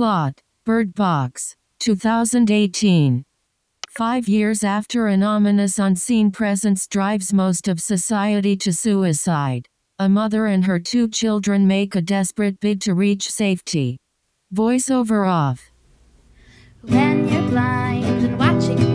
Plot Bird Box 2018. Five years after an ominous unseen presence drives most of society to suicide, a mother and her two children make a desperate bid to reach safety. Voiceover off. When you're blind and watching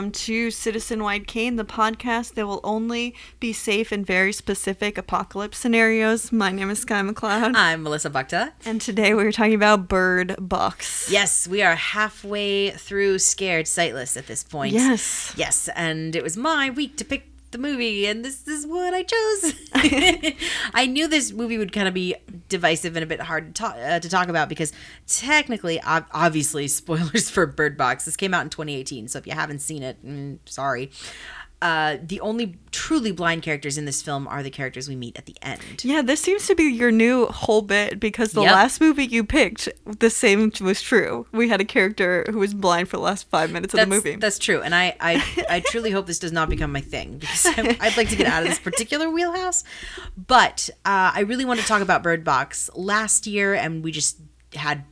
welcome to Citizen Wide Cane, the podcast that will only be safe in very specific apocalypse scenarios. My name is Sky McLeod. I'm Melissa Bukta. and today we're talking about Bird Box. Yes, we are halfway through Scared Sightless at this point. Yes. Yes, and it was my week to pick the movie, and this is what I chose. I knew this movie would kind of be divisive and a bit hard to talk, uh, to talk about because technically, ob- obviously, spoilers for Bird Box. This came out in 2018, so if you haven't seen it, mm, sorry. Uh, the only truly blind characters in this film are the characters we meet at the end. Yeah, this seems to be your new whole bit because the Yep. last movie you picked, the same was true. We had a character who was blind for the last five minutes of the movie. that's true, and I, I, I truly hope this does not become my thing because I, I'd like to get out of this particular wheelhouse. But uh, I really want to talk about Bird Box last year, and we just had.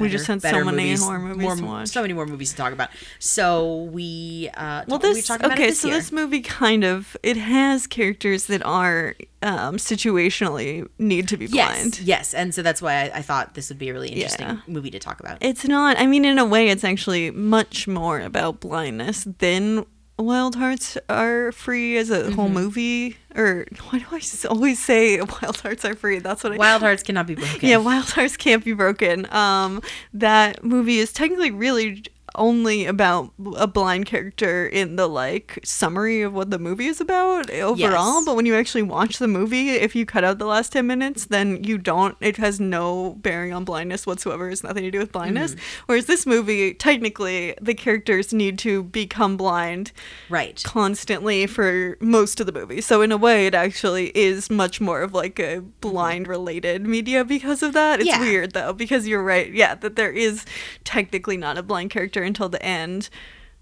We just had so better many horror movies more, to watch. So many more movies to talk about. So we, uh, well, this about okay. it this so year. this movie kind of it has characters that are um, situationally need to be blind. Yes, yes, and so that's why I, I thought this would be a really interesting Yeah. movie to talk about. It's not. I mean, in a way, it's actually much more about blindness than Wild Hearts are free as a whole Mm-hmm. movie. Or why do I always say Wild Hearts are free? That's what I. Wild Hearts cannot be broken. Yeah, Wild Hearts can't be broken. Um, that movie is technically really only about a blind character in the like summary of what the movie is about overall Yes. but when you actually watch the movie if you cut out the last 10 minutes then you don't it has no bearing on blindness whatsoever it's nothing to do with blindness Mm-hmm. whereas this movie technically the characters need to become blind right. constantly for most of the movie. So in a way, it actually is much more of like a blind related media because of that. It's Yeah. weird though because you're right. Yeah, that there is technically not a blind character until the end.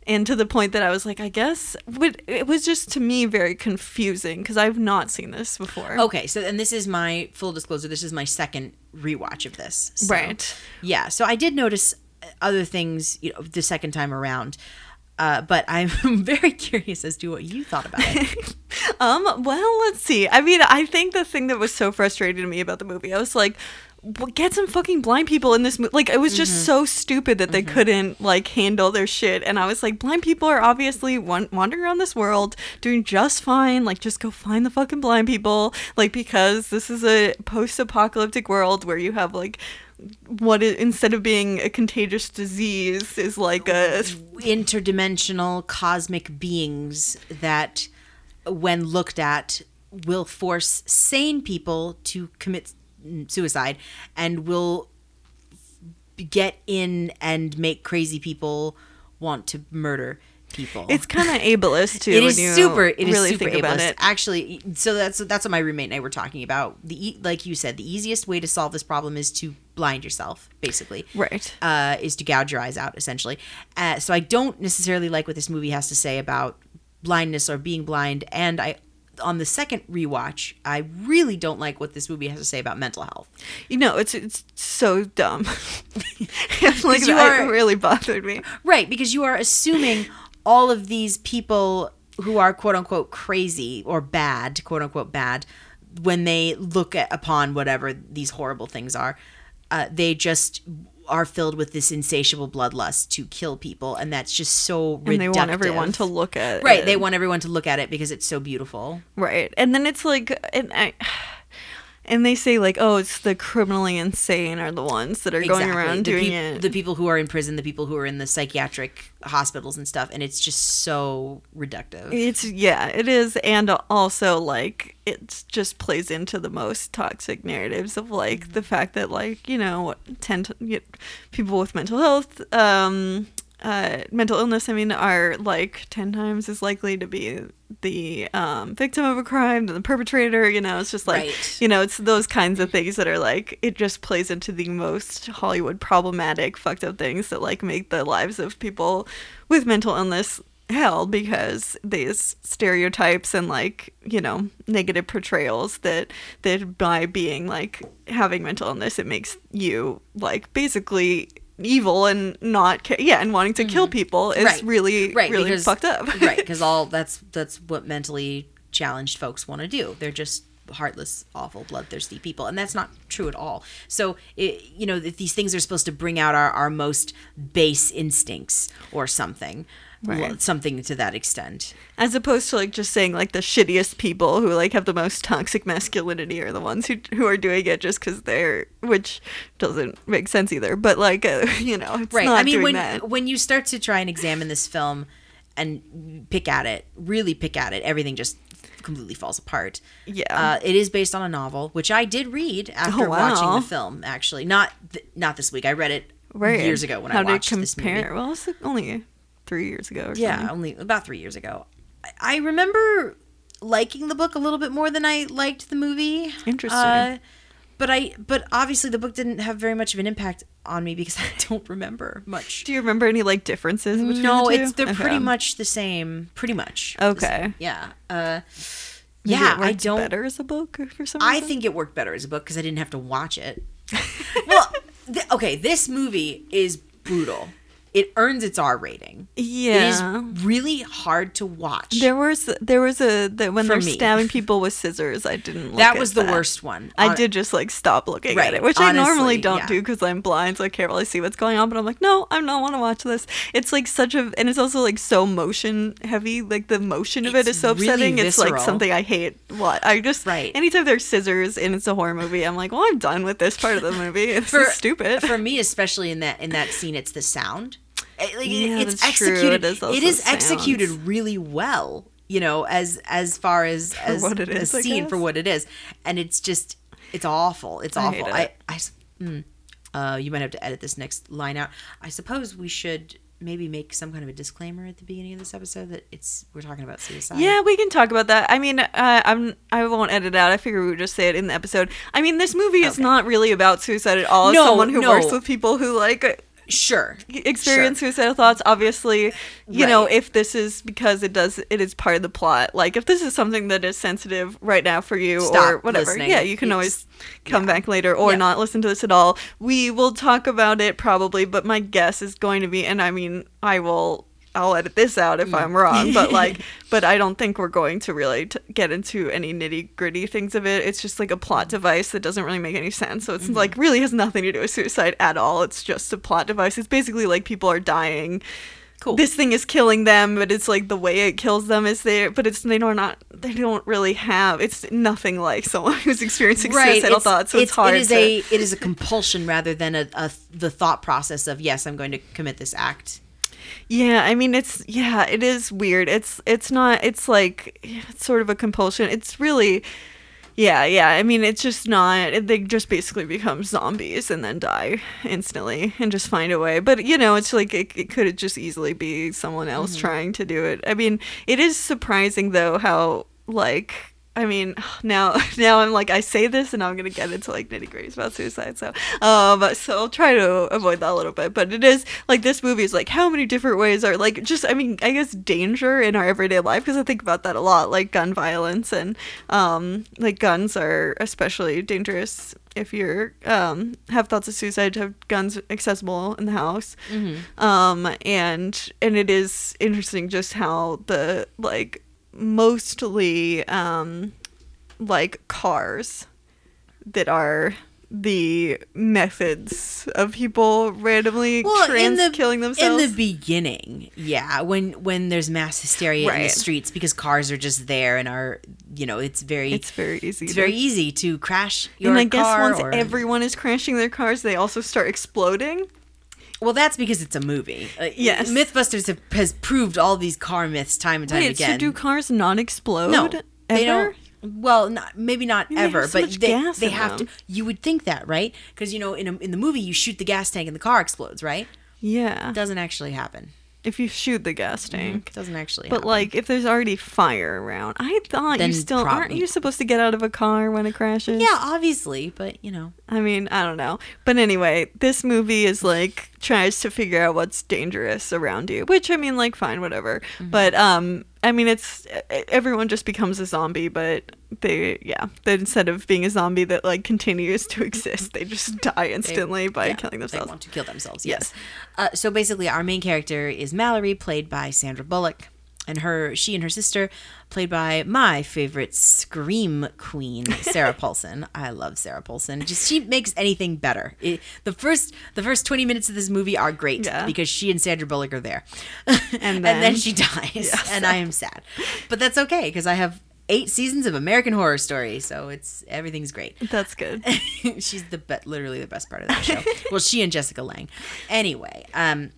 And to the point that I was like, I guess but it was just to me very confusing because I've not seen this before. Okay, so and this is my full disclosure. This is my second rewatch of this. So- Right. Yeah. So I did notice other things, you know, the second time around. Uh, but I'm very curious as to what you thought about it. Um, well, let's see. I mean, I think the thing that was so frustrating to me about the movie, I was like, get some fucking blind people in this movie. Like, it was just Mm-hmm. so stupid that they couldn't, like, handle their shit. And I was like, blind people are obviously wan- wandering around this world doing just fine. Like, just go find the fucking blind people. Like, because this is a post apocalyptic world where you have, like, what is, instead of being a contagious disease is like a Interdimensional cosmic beings that, when looked at, will force sane people to commit suicide and will get in and make crazy people want to murder people. it's kind of ableist too it is is super. It is really super ableist. Actually, so that's that's what my roommate and I were talking about. The e- like you said, the easiest way to solve this problem is to blind yourself, basically. right Uh, is to gouge your eyes out, essentially. Uh, so I don't necessarily like what this movie has to say about blindness or being blind, and I. On the second rewatch, I really don't like what this movie has to say about mental health. You know, it's it's so dumb. It's like you are- really bothered me. Right, because you are assuming all of these people who are quote unquote crazy or bad, quote unquote bad, when they look at, upon whatever these horrible things are, uh, they just are filled with this insatiable bloodlust to kill people, and that's just so reductive. And they want everyone to look at Right, it. they want everyone to look at it because it's so beautiful. right, and then it's like, and I. and they say like, oh, it's the criminally insane are the ones that are going around the doing peop- it. The people who are in prison, the people who are in the psychiatric hospitals and stuff, and it's just so reductive. It's yeah, it is, and also like it just plays into the most toxic narratives of like Mm-hmm. the fact that like you know tend to you people with mental health, um, uh, mental illness. I mean, are like ten times as likely to be the um, victim of a crime than the perpetrator. You know, it's just like Right. you know, it's those kinds of things that are like it just plays into the most Hollywood problematic, fucked up things that like make the lives of people with mental illness hell because these stereotypes and like you know negative portrayals that that by being like having mental illness it makes you like basically evil and not ca- yeah and wanting to kill people is Mm-hmm. Right. really right really because, fucked up right because all that's that's what mentally challenged folks want to do they're just heartless awful bloodthirsty people and that's not true at all so it, you know these things are supposed to bring out our, our most base instincts or something Right. something to that extent. As opposed to like just saying like the shittiest people who like have the most toxic masculinity are the ones who who are doing it just because they're which doesn't make sense either. But like uh, you know it's right. i mean when that. when you start to try and examine this film and pick at it really pick at it everything just completely falls apart. Yeah. uh, it is based on a novel which i did read after Oh, wow. watching the film actually. Not th- not this week. I read it right years ago when How i watched did it this compare? Movie well it's only three years ago or yeah something. only about three years ago I, remember liking the book a little bit more than i liked the movie Interesting. uh, but i but obviously the book didn't have very much of an impact on me because i don't remember much do you remember any like differences between no the two? it's they're Okay. pretty much the same pretty much Okay. yeah uh yeah it i worked don't better as a book for some Reason? I think it worked better as a book because I didn't have to watch it. well, th- okay, this movie is brutal. It earns its R rating. yeah It is really hard to watch. there was there was a that when For they're me. stabbing people with scissors i didn't look that at was the that. worst one. I Hon- did just like stop looking Right, at it, which I normally don't yeah. do because I'm blind, so I can't really see what's going on. But I'm like, no, I don't want to watch this. It's like such a, and it's also like so motion heavy. Like the motion of it It's is so really upsetting. it's like something I hate. What I just Right. Anytime there's scissors and it's a horror movie, I'm like, well, I'm done with this part of the movie. It's For- stupid. For me, especially in that in that scene, it's the sound. It- like, Yeah, it's that's true. executed. It is it is executed really well. You know, as as far as as what it a is, I scene for what it is, and it's just it's awful. It's I awful. I it. I, s- mm, uh, you might have to edit this next line out. I suppose we should maybe make some kind of a disclaimer at the beginning of this episode that it's we're talking about suicide. Yeah, we can talk about that. I mean, uh, I'm I won't edit it out. I figure we would just say it in the episode. I mean, this movie is Okay. not really about suicide at all. No, someone who no. works with people who like sure. experience Sure. suicidal thoughts obviously you know if this is because it does it is part of the plot like if this is something that is sensitive right now for you or whatever listening. yeah you can It's- always come yeah. back later or Yeah. not listen to this at all we will talk about it probably but my guess is going to be and i mean i will I'll edit this out Mm. if I'm wrong, but like, but I don't think we're going to really t- get into any nitty gritty things of it. It's just like a plot device that doesn't really make any sense. So it's Mm-hmm. like really has nothing to do with suicide at all. It's just a plot device. It's basically like people are dying. Cool. This thing is killing them, but it's like the way it kills them is there, but it's they don't not they don't really have. It's nothing like someone who's experiencing suicidal it's, thoughts. So it's, hard. It is to, a it is a compulsion rather than a, a the thought process of yes, I'm going to commit this act. Yeah, I mean it's yeah, it is weird. It's it's not it's like it's sort of a compulsion. It's really yeah, yeah. I mean it's just not they just basically become zombies and then die instantly and just find a way. But you know, it's like it, it could just easily be someone else mm-hmm. trying to do it. I mean, it is surprising though how like I mean, now now I'm like I say this and I'm gonna get into like nitty gritties about suicide. So, um, so I'll try to avoid that a little bit. But it is like this movie is like how many different ways are like just I mean I guess danger in our everyday life because I think about that a lot like gun violence and um like guns are especially dangerous if you're um have thoughts of suicide to have guns accessible in the house um and and it is interesting just how the like mostly um like cars that are the methods of people randomly trans killing themselves. in the beginning. Yeah, when when there's mass hysteria in the streets because cars are just there and are you know it's very it's very easy. it's to- very easy to crash your and I guess once or- everyone is crashing their cars, they also start exploding. Well, that's because it's a movie. Uh, Yes. MythBusters have, has proved all these car myths time and time Wait, so again. do cars not explode? no, ever? they don't. Well, not maybe not ever, so but they, gas they have them. to. You would think that, right? Because you know, in a, in the movie, you shoot the gas tank and the car explodes, right? Yeah, it Doesn't actually happen. If you shoot the gas tank. Doesn't actually. But happen. like, if there's already fire around, I thought Then you still aren't you supposed to get out of a car when it crashes? yeah, obviously, but you know, I mean, I don't know. But anyway, this movie is like tries to figure out what's dangerous around you, which I mean, like, fine, whatever. Mm-hmm. But um, I mean, it's everyone just becomes a zombie, but they, yeah, that instead of being a zombie that like continues to exist, they just die instantly by yeah, killing themselves. They want to kill themselves. Yes. Yes. Uh, so basically, our main character is Mallory, played by Sandra Bullock, and her she and her sister, played by my favorite scream queen, Sarah Paulson. I love Sarah Paulson. Just she makes anything better. It, the first the first twenty minutes of this movie are great Yeah. because she and Sandra Bullock are there, and, then- then, she dies, and I am sad, but that's okay because I have. Eight seasons of American Horror Story, so it's everything's great. That's good. She's the be- literally the best part of that show. well, she and Jessica Lange. Anyway, um,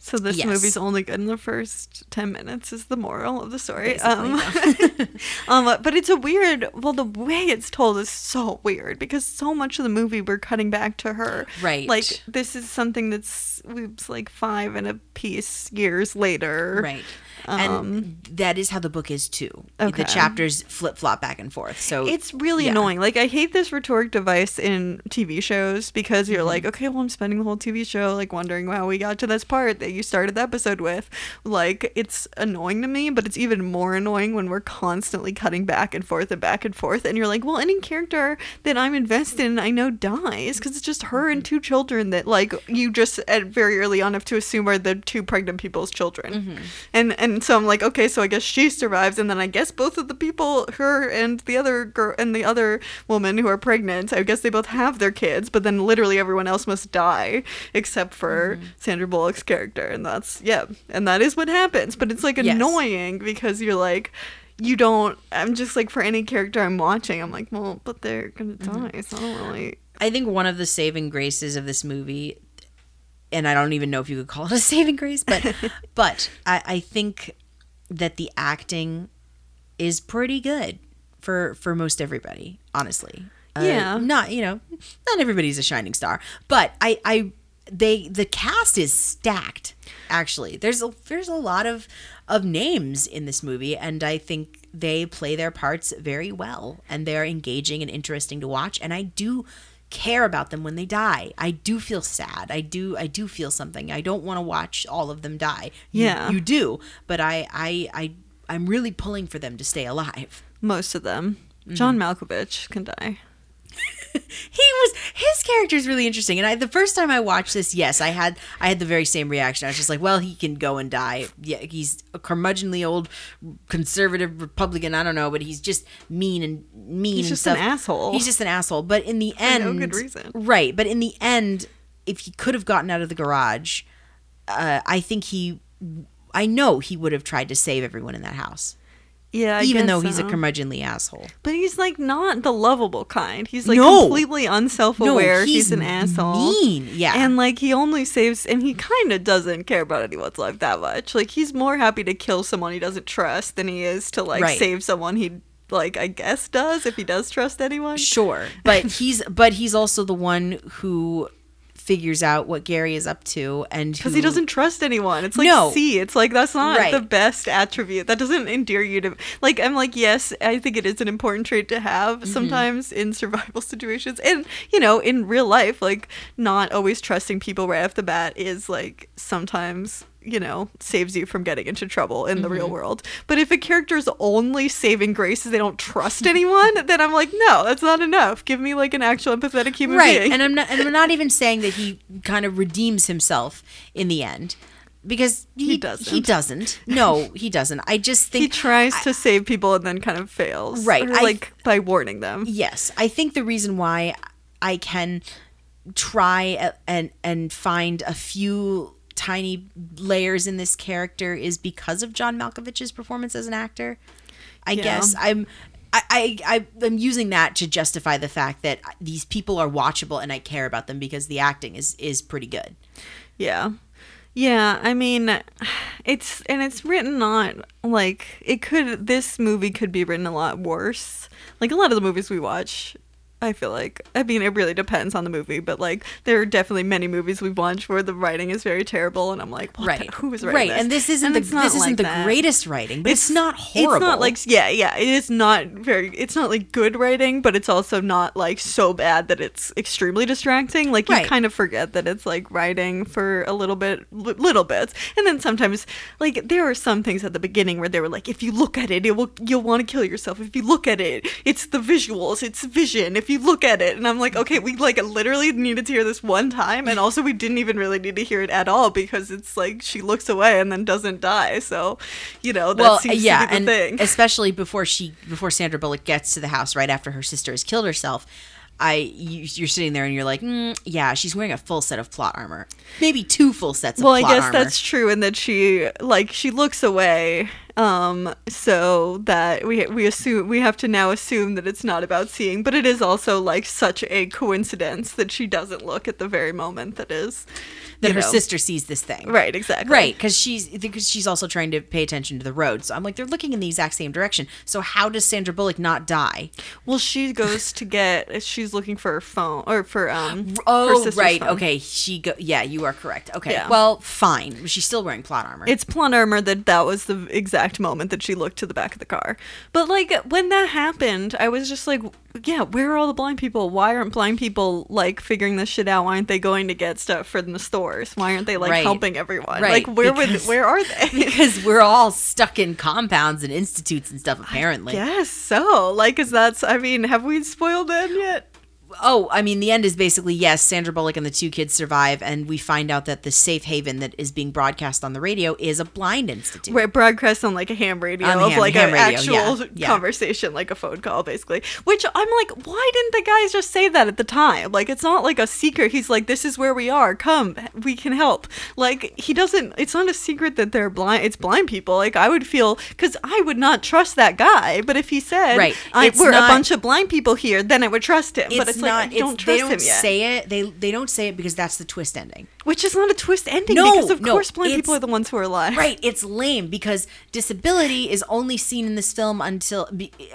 So this Yes. movie's only good in the first ten minutes. Is the moral of the story? Um, um, but it's a weird. Well, the way it's told is so weird because so much of the movie we're cutting back to her. Right. Like this is something that's it's like five and a piece years later. right, Um, and that is how the book is too. Okay. The chapters flip flop back and forth. So It's really yeah. annoying. Like I hate this rhetoric device in TV shows because you're Mm-hmm. like, okay, well I'm spending the whole TV show like wondering how we got to this part that you started the episode with. Like it's annoying to me, but it's even more annoying when we're constantly cutting back and forth and back and forth and you're like, well any character that I'm invested in I know dies because it's just her Mm-hmm. and two children that like you just at very early on have to assume are the two pregnant people's children. Mm-hmm. And and so I'm like, okay, so I guess she survives and then I guess both of the people her and the other girl and the other woman who are pregnant, I guess they both have their kids, but then literally everyone else must die except for Mm-hmm. Sandra Bullock's character and that's yeah, and that is what happens, but it's like Yes. annoying because you're like you don't I'm just like for any character I'm watching, I'm like, well, but they're to Mm-hmm. die. So I don't really I think one of the saving graces of this movie, and I don't even know if you could call it a saving grace, but but I, I think that the acting is pretty good for for most everybody, honestly. Uh, Yeah. not you know, not everybody's a shining star, but I I they the cast is stacked. Actually, there's a there's a lot of of names in this movie, and I think they play their parts very well, and they're engaging and interesting to watch. And I do care about them when they die. I do feel sad. I do I do feel something. I don't want to watch all of them die. You- Yeah. you do, but I I I I'm really pulling for them to stay alive. most of them. Mm-hmm. John Malkovich can die. he was his character is really interesting and i the first time i watched this yes i had i had the very same reaction i was just like well he can go and die yeah he's a curmudgeonly old conservative republican i don't know but he's just mean and mean He's and just an stuff. asshole. he's just an asshole but in the end no good reason. right but in the end if he could have gotten out of the garage uh, i think he i know he would have tried to save everyone in that house Yeah, I even though he's a curmudgeonly asshole But he's like not the lovable kind. He's like No. completely unself-aware. No, he's, he's an asshole. mean, yeah. And like he only saves, and he kind of doesn't care about anyone's life that much. Like he's more happy to kill someone he doesn't trust than he is to like Right. save someone he like I guess does if he does trust anyone. Sure, but he's but he's also the one who figures out what Gary is up to, and Because he doesn't trust anyone. It's like No. C. It's like that's not Right. the best attribute. That doesn't endear you to like. I'm like, yes, I think it is an important trait to have Mm-hmm. sometimes in survival situations, and you know, in real life, like not always trusting people right off the bat is like sometimes you know saves you from getting into trouble in the Mm-hmm. real world. But if a character's only saving grace is they don't trust anyone, then I'm like, no, that's not enough. Give me like an actual empathetic human right, being. and I'm not and I'm not even saying that he kind of redeems himself in the end because he, He doesn't. He doesn't. No, he doesn't. I just think he tries to save people and then kind of fails. Right, I- like by warning them. Yes, I think the reason why I can try and and find a few tiny layers in this character is because of John Malkovich's performance as an actor. I Yeah. guess I'm I, I I'm using that to justify the fact that these people are watchable and I care about them because the acting is is pretty good. Yeah. Yeah, I mean, it's and it's written not like it could. This movie could be written a lot worse. Like a lot of the movies we watch, I feel like. I mean, it really depends on the movie, but like there are definitely many movies we've watched where the writing is very terrible, and I'm like, right. the, who is writing right. this? And this isn't And the it's this isn't the that. greatest writing, but it's, not horrible. It's not like yeah, yeah. It is not very. It's not like good writing, but it's also not like so bad that it's extremely distracting. Like you Right. kind of forget that it's like writing for a little bit, li- little bits, and then sometimes like there are some things at the beginning where they were like, if you look at it, it will you'll want to kill yourself. If you look at it, it's the visuals, it's vision. If you look at it, and I'm like, okay, we like literally needed to hear this one time, and also we didn't even really need to hear it at all because it's like she looks away and then doesn't die. So, you know, that well, seems yeah, to be the and thing. especially before she before Sandra Bullock gets to the house right after her sister has killed herself. I you, you're sitting there and you're like, mm, yeah, she's wearing a full set of plot armor, maybe two full sets of well, I guess armor. that's true, and that she like she looks away, um, so that we we assume we have to now assume that it's not about seeing, but it is also like such a coincidence that she doesn't look at the very moment that is that her know. sister sees this thing. Right, exactly. Right, because she's because she's also trying to pay attention to the road. So I'm like, they're looking in the exact same direction. So how does Sandra Bullock not die? Well, she goes to get. She's looking for her phone or for um. Oh, right. phone. Okay, she go. Yeah, you are correct. Okay, Yeah. well, fine. She's still wearing plot armor. It's plot armor that that was the exact moment that she looked to the back of the car. But like when that happened, I was just like, yeah, where are all the blind people? Why aren't blind people like figuring this shit out? Why aren't they going to get stuff from the stores? Why aren't they like Right. helping everyone? Right, Like where would where are they? because we're all stuck in compounds and institutes and stuff. Apparently. Yes, so like, is that's? I mean, have we spoiled them yet? Oh, I mean, the end is basically yes. Sandra Bullock and the two kids survive, and we find out that the safe haven that is being broadcast on the radio is a blind institute. Where it broadcasts on like a ham radio of like an radio, actual yeah, yeah. conversation, like a phone call, basically. Which I'm like, why didn't the guys just say that at the time? Like, it's not like a secret. He's like, this is where we are. Come, we can help. Like, he doesn't. It's not a secret that they're blind. It's blind people. Like, I would feel because I would not trust that guy. But if he said, Right. We're not- a bunch of blind people here, then I would trust him. but it's like I it's- don't they don't him yet. say it. They they don't say it because that's the twist ending. Which is not a twist ending No, because of no, course blind people are the ones who are alive. Right, it's lame because disability is only seen in this film until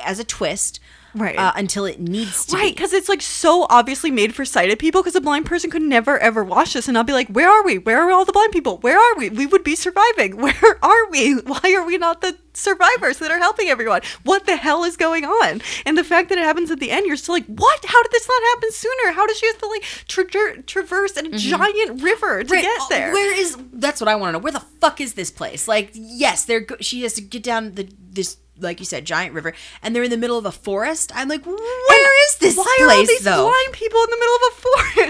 as a twist, Right. Uh, until it needs to. Right, because it's like so obviously made for sighted people. Because a blind person could never ever watch this and i'll be like, "Where are we? Where are all the blind people? Where are we? We would be surviving. Where are we? Why are we not the survivors that are helping everyone? What the hell is going on?" And the fact that it happens at the end, you're still like, "What? How did this not happen sooner? How does she have to like tra- traverse a giant river to Mm-hmm. Right, get uh, there?" Where is that's what I want to know. Where the fuck is this place? Like, yes, they're go- she has to get down the this like you said giant river, and they're in the middle of a forest. I'm like, where is this Why place are all these though? blind people in the middle of a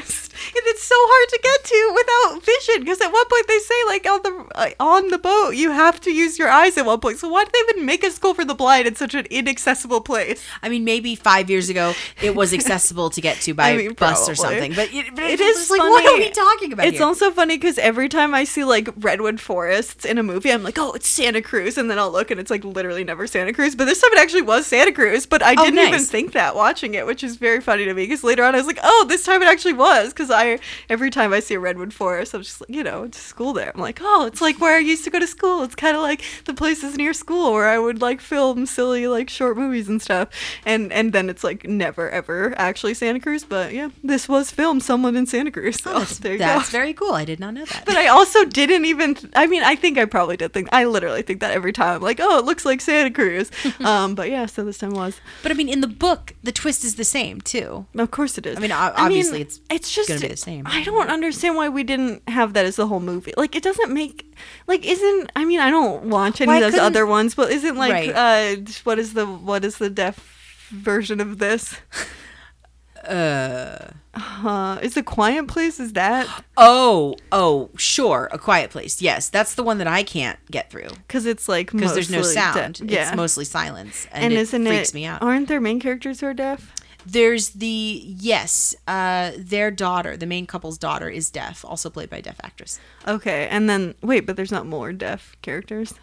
forest? And it's so hard to get to without vision. Because at one point they say, like on the uh, on the boat, you have to use your eyes at one point. So why did they even make a school for the blind in such an inaccessible place? I mean, maybe five years ago it was accessible to get to by I mean, bus or something, but it, but It it's is like, funny. what are we talking about? It's here? also funny because every time I see like redwood forests in a movie, I'm like, oh, it's Santa Cruz, and then I'll look and it's like literally never Santa Cruz. But this time it actually was Santa Cruz, but I Oh, didn't even nice. think that watching it, which is very funny to me because later on I was like, oh, this time it actually was because I every time I see a redwood forest, I'm just like, you know, it's school there. I'm like, oh, it's like where I used to go to school. It's kind of like the places near school where I would like film silly like short movies and stuff, and and then it's like never ever actually Santa Cruz, but yeah, this was filmed somewhat in Santa Cruz. So that's, there you that's go. very cool. I did not know that. But I also didn't even. Th- I mean, I think I probably did think. I literally think that every time. I'm like, oh, it looks like Santa Cruz. um, but yeah, so this time was. But I mean, in the book, the twist is the same too. Of course it is. I mean, obviously it's it's just the same. I don't understand why we didn't have that as the whole movie. Like, it doesn't make like isn't. I mean, I don't watch any Why of those other ones, but isn't like Right. uh, what is the what is the deaf version of this? Uh Uh, is the Quiet Place? Is that oh oh sure, a quiet place. Yes, that's the one that I can't get through because it's like because there's no sound. deaf. Yeah, It's mostly silence, and, and it isn't freaks it? me out. Aren't there main characters who are deaf? There's the yes, uh, their daughter, the main couple's daughter, is deaf, also played by a deaf actress. Okay, and then wait, but there's not more deaf characters.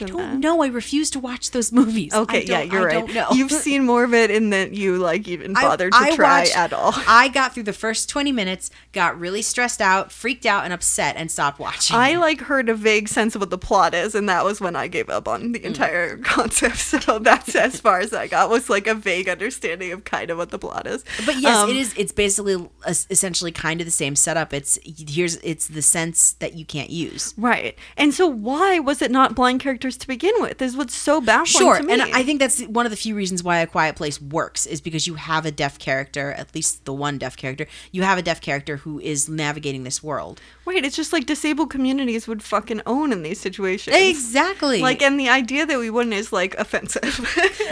I don't that. know. I refuse to watch those movies. Okay, yeah, don't- you're I right. don't know. You've seen more of it in that you like even bothered to I try watched- at all. I got through the first 20 minutes, got really stressed out, freaked out, and upset, and stopped watching. I like heard a vague sense of what the plot is, and that was when I gave up on the Mm. entire concept. So that's as far as I got was like a vague understanding of kind of what the plot is. But yes, Um, it is. It's basically essentially kind of the same setup. It's here's it's the sense that you can't use. Right. And so why was it not blind characters to begin with? Is what's so baffling Sure, to me. and I think that's one of the few reasons why A Quiet Place works is because you have a deaf character, at least the one deaf character. You have a deaf character who is navigating this world. Right, it's just like disabled communities would fucking own in these situations. Exactly. Like, and the idea that we wouldn't is like offensive,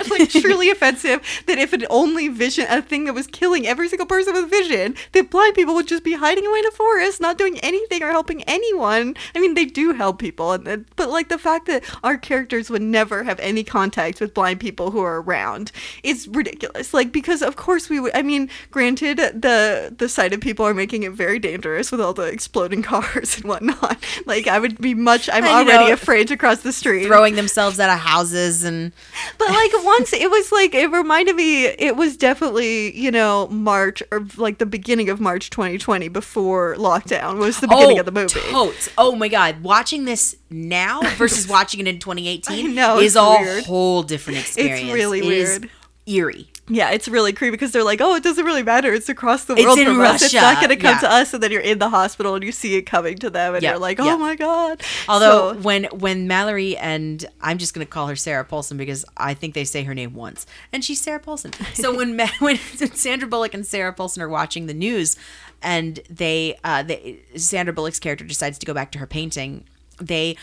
like truly offensive. That if it only vision, a thing that was killing every single person with vision, that blind people would just be hiding away in a forest, not doing anything or helping anyone. I mean, they do help people, and but like the fact that our characters would never have any contact with blind people who are around is ridiculous. Like, because of course we would. I mean, granted, the the sighted people are making it very dangerous with all the exploding cars and whatnot. Like, I would be much. I'm you already know, afraid to cross the street. throwing themselves out of houses and But like once it was like it reminded me it was definitely, you know, March or like the beginning of March 2020 before lockdown was the beginning oh, of the movie. Totes. Oh my god, watching this now versus watching it in 2018 I know, is a whole different experience. It's really It weird. eerie. Yeah, it's really creepy because they're like, "Oh, it doesn't really matter. It's across the world in from us. It's not going to come Yeah. to us." And then you're in the hospital and you see it coming to them, and Yeah, you're like. "Oh my god!" Although So- when when Mallory and I'm just gonna call her Sarah Paulson because I think they say her name once, and she's Sarah Paulson. So when when Sandra Bullock and Sarah Paulson are watching the news, and they uh, they Sandra Bullock's character decides to go back to her painting, they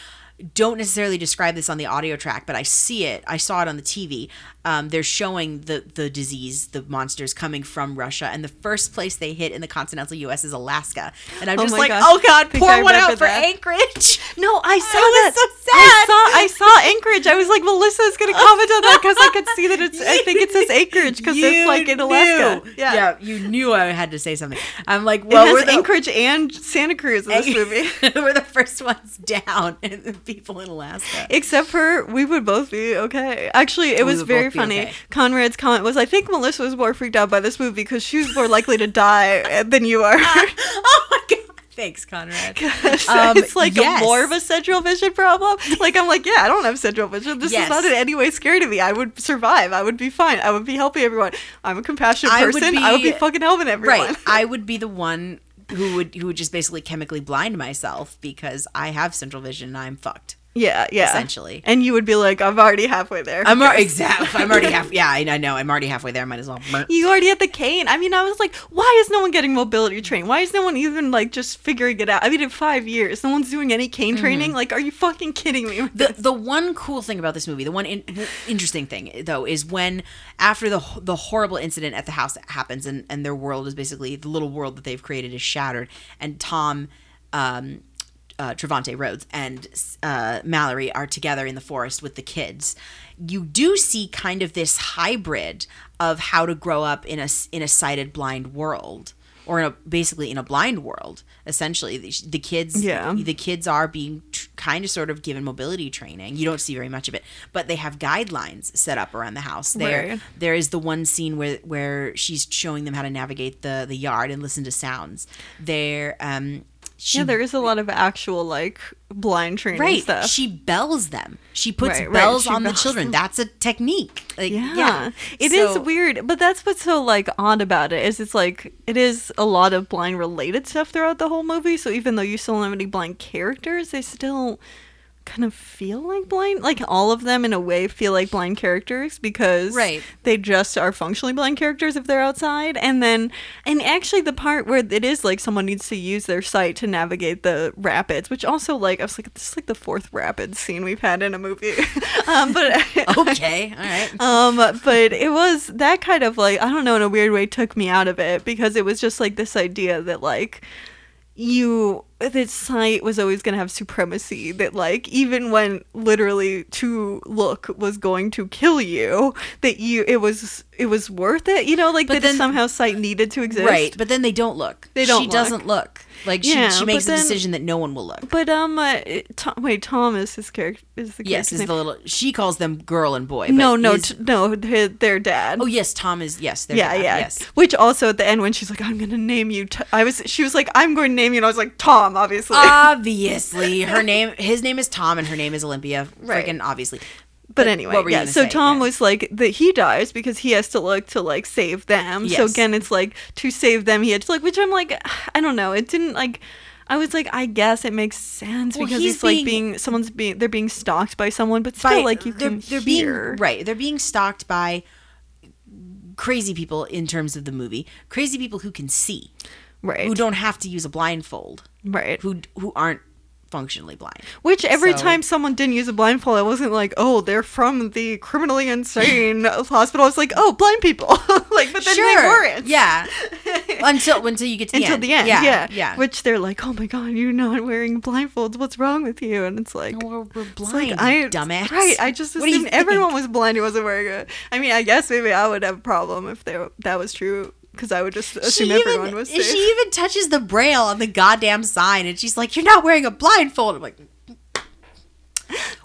don't necessarily describe this on the audio track, but I see it. I saw it on the TV. Um, they're showing the the disease, the monsters coming from Russia, and the first place they hit in the continental U.S. is Alaska. And I'm Oh just like, gosh. oh god, pour I one out for that. Anchorage. No, I saw was that. so I sad. saw I saw Anchorage. I was like, Melissa's gonna comment on that because I could see that it's. I think it says Anchorage because it's like in Alaska. knew. Yeah. you knew I had to say something. I'm like, well, we're the, Anchorage and Santa Cruz in this movie. we're the first ones down, people in Alaska. Except for we would both be okay. Actually, it We was very funny. okay. Conrad's comment was, "I think Melissa was more freaked out by this movie because she was more likely to die than you are." oh my god! Thanks, Conrad. Um, it's like yes. a more of a central vision problem. Like I'm like, yeah, I don't have central vision. This Yes. is not in any way scary to me. I would survive. I would be fine. I would be helping everyone. I'm a compassionate I would person. I would be be- fucking helping everyone. Right. I would be the one who would who would just basically chemically blind myself because I have central vision and I'm fucked. Yeah, yeah. Essentially. And you would be like, I'm already halfway there. I'm already exactly. I'm already half. Yeah, I know. I'm already halfway there. I Might as well. You already had the cane. I mean, I was like, why is no one getting mobility training? Why is no one even like just figuring it out? I mean, in five years, no one's doing any cane training. Like, are you fucking kidding me? Mm-hmm. the the one cool thing about this movie, the one in, interesting thing though, is when after the the horrible incident at the house happens, and and their world is basically the little world that they've created is shattered, and Tom. Um, uh, Trevante Rhodes and uh, Mallory are together in the forest with the kids. You do see kind of this hybrid of how to grow up in a in a sighted blind world, or in a basically in a blind world. Essentially, the, the kids Yeah. the kids are being tr- kind of sort of given mobility training. You don't see very much of it, but they have guidelines set up around the house. There, Right. there is the one scene where where she's showing them how to navigate the the yard and listen to sounds. There, um, she yeah, there is a lot of actual like blind training right. stuff. she bells them. She puts Right, right, bells she on the children. them. that's a technique. Like, yeah, yeah, it is So- weird, but that's what's so like odd about it is it's like it is a lot of blind related stuff throughout the whole movie. So even though you still don't have any blind characters, they still kind of feel like blind. Like all of them in a way feel like blind characters because Right. they just are functionally blind characters if they're outside. And then and actually the part where it is like someone needs to use their sight to navigate the rapids, which also like I was like this is like the fourth rapids scene we've had in a movie. um, but okay all right um, but it was that kind of like I don't know in a weird way took me out of it because it was just like this idea that like you that sight was always going to have supremacy that like even when literally to look was going to kill you that you it was it was worth it you know like But that then- somehow sight needed to exist Right, but then they don't look. They don't She doesn't look. Like she, Yeah, she makes the then- decision that no one will look. but um uh, Tom, wait Thomas is his character is the Yes, is name. the little. She calls them girl and boy. no but no his- t- no their, their dad oh yes, Tom is yes. their yeah dad, yeah Yes. which also at the end when she's like i'm gonna name you T-, i was she was like i'm going to name you and i was like tom obviously Obviously, her name, his name is Tom, and her name is Olympia. Right. Freaking obviously. But anyway, yeah. So say? Tom Yeah. was like that he dies because he has to look to like save them. So again, it's like to save them, he had to like, which I'm like, I don't know. It didn't like. I was like, I guess it makes sense Well, because he's he's, like being- being someone's being they're being stalked by someone, but still by like you they're, can they're hear. being right they're being stalked by crazy people in terms of the movie crazy people who can see right, who don't have to use a blindfold right. who who aren't functionally blind Which every So- time someone didn't use a blindfold, I wasn't like, oh, they're from the criminally insane hospital. I was like, oh, blind people. like, but then they weren't. yeah until until you get to the until end the end. yeah Yeah, yeah Which they're like, oh my god, you're not wearing blindfolds. What's wrong with you? And it's like, we're, we're blind like, I, dumbass Right. I just What do you assumed everyone was blind who wasn't wearing it. I mean, I guess maybe I would have a problem if they, that was true because I would just assume she everyone even, was safe. she even touches the braille on the goddamn sign and she's like you're not wearing a blindfold i'm like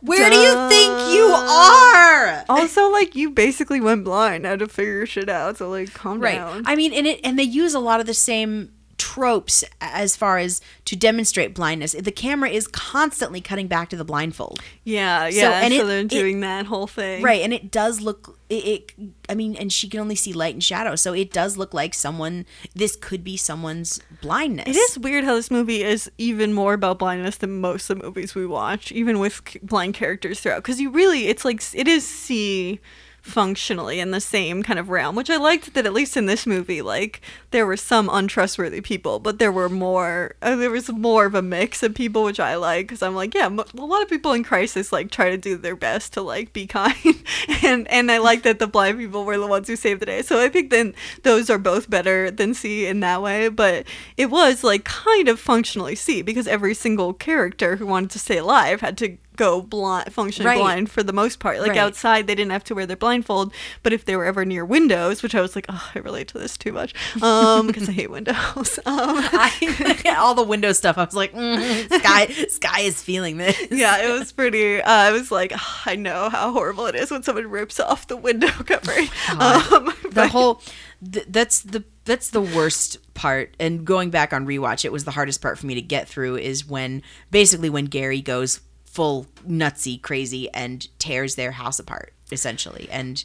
where do you think you are also, like, you basically went blind. Had to figure shit out. So, like, calm right down. i mean and it and they use a lot of the same tropes as far as to demonstrate blindness the camera is constantly cutting back to the blindfold yeah, yeah. and so it- they're it- doing that whole thing. right and it does look it, it i mean and she can only see light and shadow so it does look like someone this could be someone's blindness It is weird how this movie is even more about blindness than most of the movies we watch, even with blind characters throughout. Because you really, it's like it is see functionally in the same kind of realm, which I liked that at least in this movie, like there were some untrustworthy people, but there were more. Uh, there was more of a mix of people, which I like because I'm like, yeah, a lot of people in crisis like try to do their best to like be kind, and and I like that the blind people were the ones who saved the day. So I think then those are both better than See in that way, but it was like kind of functionally See because every single character who wanted to stay alive had to go blind function Right. blind for the most part like Right. outside they didn't have to wear their blindfold but if they were ever near windows which i was like oh i relate to this too much um because i hate windows um I, all the window stuff. I was like, mm, Sky, Sky is feeling this. yeah, it was pretty. Uh, I was like, "Ah, I know how horrible it is when someone rips off the window covering. Um, the but- whole th- that's the that's the worst part and going back on rewatch it was the hardest part for me to get through is when basically when gary goes full nutsy crazy and tears their house apart essentially and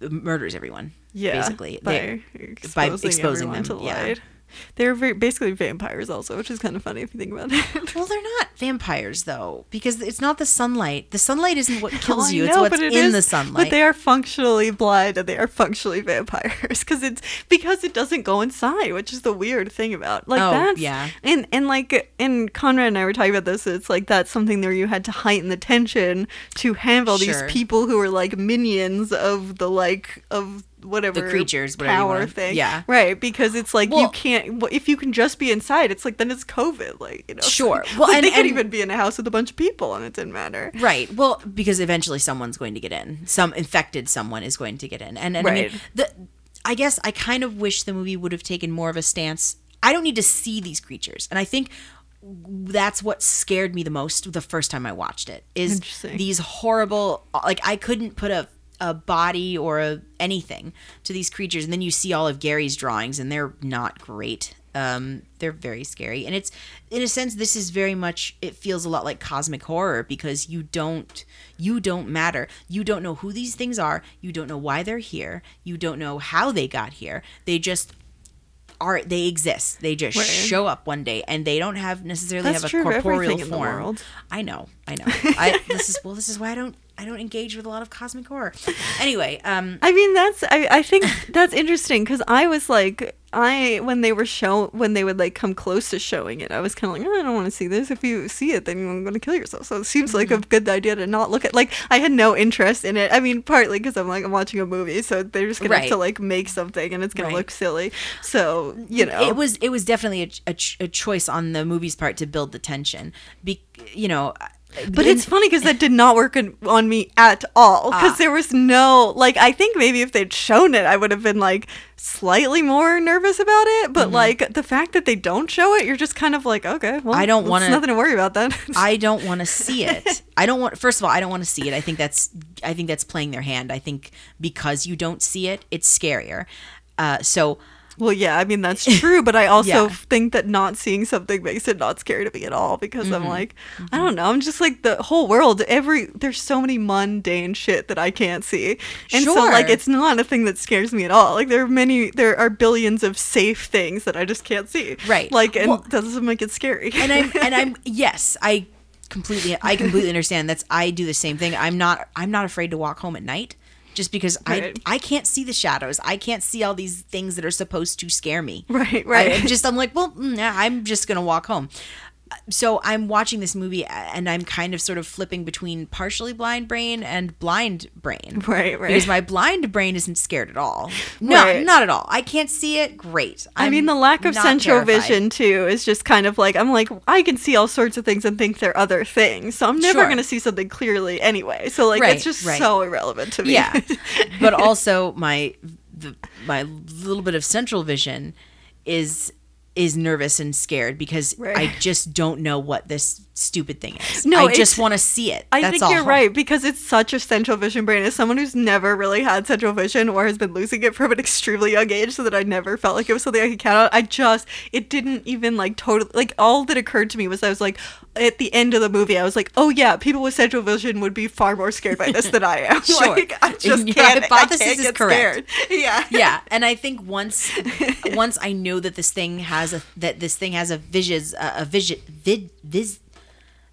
murders everyone yeah, basically by They- exposing, exposing them, to yeah. light. They're very, basically vampires, also, which is kind of funny if you think about it. well they're not vampires though because it's not the sunlight the sunlight isn't what kills you it's know, what's but it in is- the sunlight But they are functionally blind and they are functionally vampires because it's because it doesn't go inside, which is the weird thing about like Oh, that's yeah. And and like and Conrad and I were talking about this. It's like that's something where you had to heighten the tension to handle Sure. these people who are like minions of the like of whatever The creatures, power wanna- thing. yeah. right. Because it's like you can't well, if you can just be inside. It's like then it's COVID. Like you know, Sure. Well, Well, like, and- they could and- even be in a house with a bunch of people and it didn't matter. Right. Well, because eventually someone's going to get in. Some infected someone is going to get in. And, and I mean, the I guess I kind of wish the movie would have taken more of a stance. I don't need to see these creatures. And I think that's what scared me the most the first time I watched it is these horrible like I couldn't put a a body or a, anything to these creatures. And then you see all of Gary's drawings and they're not great. Um they're very scary. And it's in a sense this is very much it feels a lot like cosmic horror because you don't you don't matter. You don't know who these things are. You don't know why they're here. You don't know how they got here. They just are they exist. They just Right. show up one day and they don't have necessarily That's have a corporeal everything in the form. world. I know, I know. I this is well, this is why I don't I don't engage with a lot of cosmic horror. Anyway, um, I mean, that's I, I think that's interesting because I was like, I when they were show when they would like come close to showing it, I was kind of like, oh, I don't want to see this. If you see it, then you're going to kill yourself. So it seems like Mm-hmm. a good idea to not look at. Like I had no interest in it. I mean, partly because I'm like I'm watching a movie, so they're just gonna have Right. to like make something, and it's gonna Right. look silly. So you know, it was it was definitely a, a, ch- a choice on the movie's part to build the tension. Be, you know, But it's funny because that did not work on, on me at all. Because Ah. there was no like I think maybe if they'd shown it, I would have been like slightly more nervous about it. Mm-hmm. But like the fact that they don't show it, you're just kind of like, okay, well, I don't wanna- nothing to worry about then. I don't want to see it. I don't want. First of all, I don't want to see it. I think that's. I think that's playing their hand. I think because you don't see it, it's scarier. Uh, so well, yeah, I mean that's true, but I also Yeah. think that not seeing something makes it not scary to me at all because Mm-hmm. I'm like, I don't know, I'm just like the whole world. Every there's so many mundane shit that I can't see, and so like it's not a thing that scares me at all. Like there are many, there are billions of safe things that I just can't see. Right. Like and Well- doesn't make it scary. and I'm and I'm yes, I completely I completely understand. That's I do the same thing. I'm not I'm not afraid to walk home at night just because Right. I I can't see the shadows. I can't see all these things that are supposed to scare me. Right, right. I, just I'm like, well, mm, I'm just gonna walk home. So I'm watching this movie and I'm kind of sort of flipping between partially blind brain and blind brain. Right, right. Because my blind brain isn't scared at all. No, Right. not at all. I can't see it. Great. I mean, I'm the lack of central terrified. vision too is just kind of like I'm like I can see all sorts of things and think they're other things, so I'm never Sure. gonna see something clearly anyway. So like Right, it's just right. so irrelevant to me. Yeah, but also my the, my little bit of central vision is is nervous and scared because Right. I just don't know what this stupid thing is. No, I just want to see it. I That's think all. you're right because it's such a central vision brain. As someone who's never really had central vision or has been losing it from an extremely young age, so that I never felt like it was something I could count on. I just it didn't even like totally like all that occurred to me was I was like at the end of the movie I was like, oh yeah, people with central vision would be far more scared by this than I am. Sure. like I just Your can't. hypothesis I can't is correct. Scared. Yeah. yeah, and I think once once I know that this thing has a that this thing has a visions a, a vision vid vis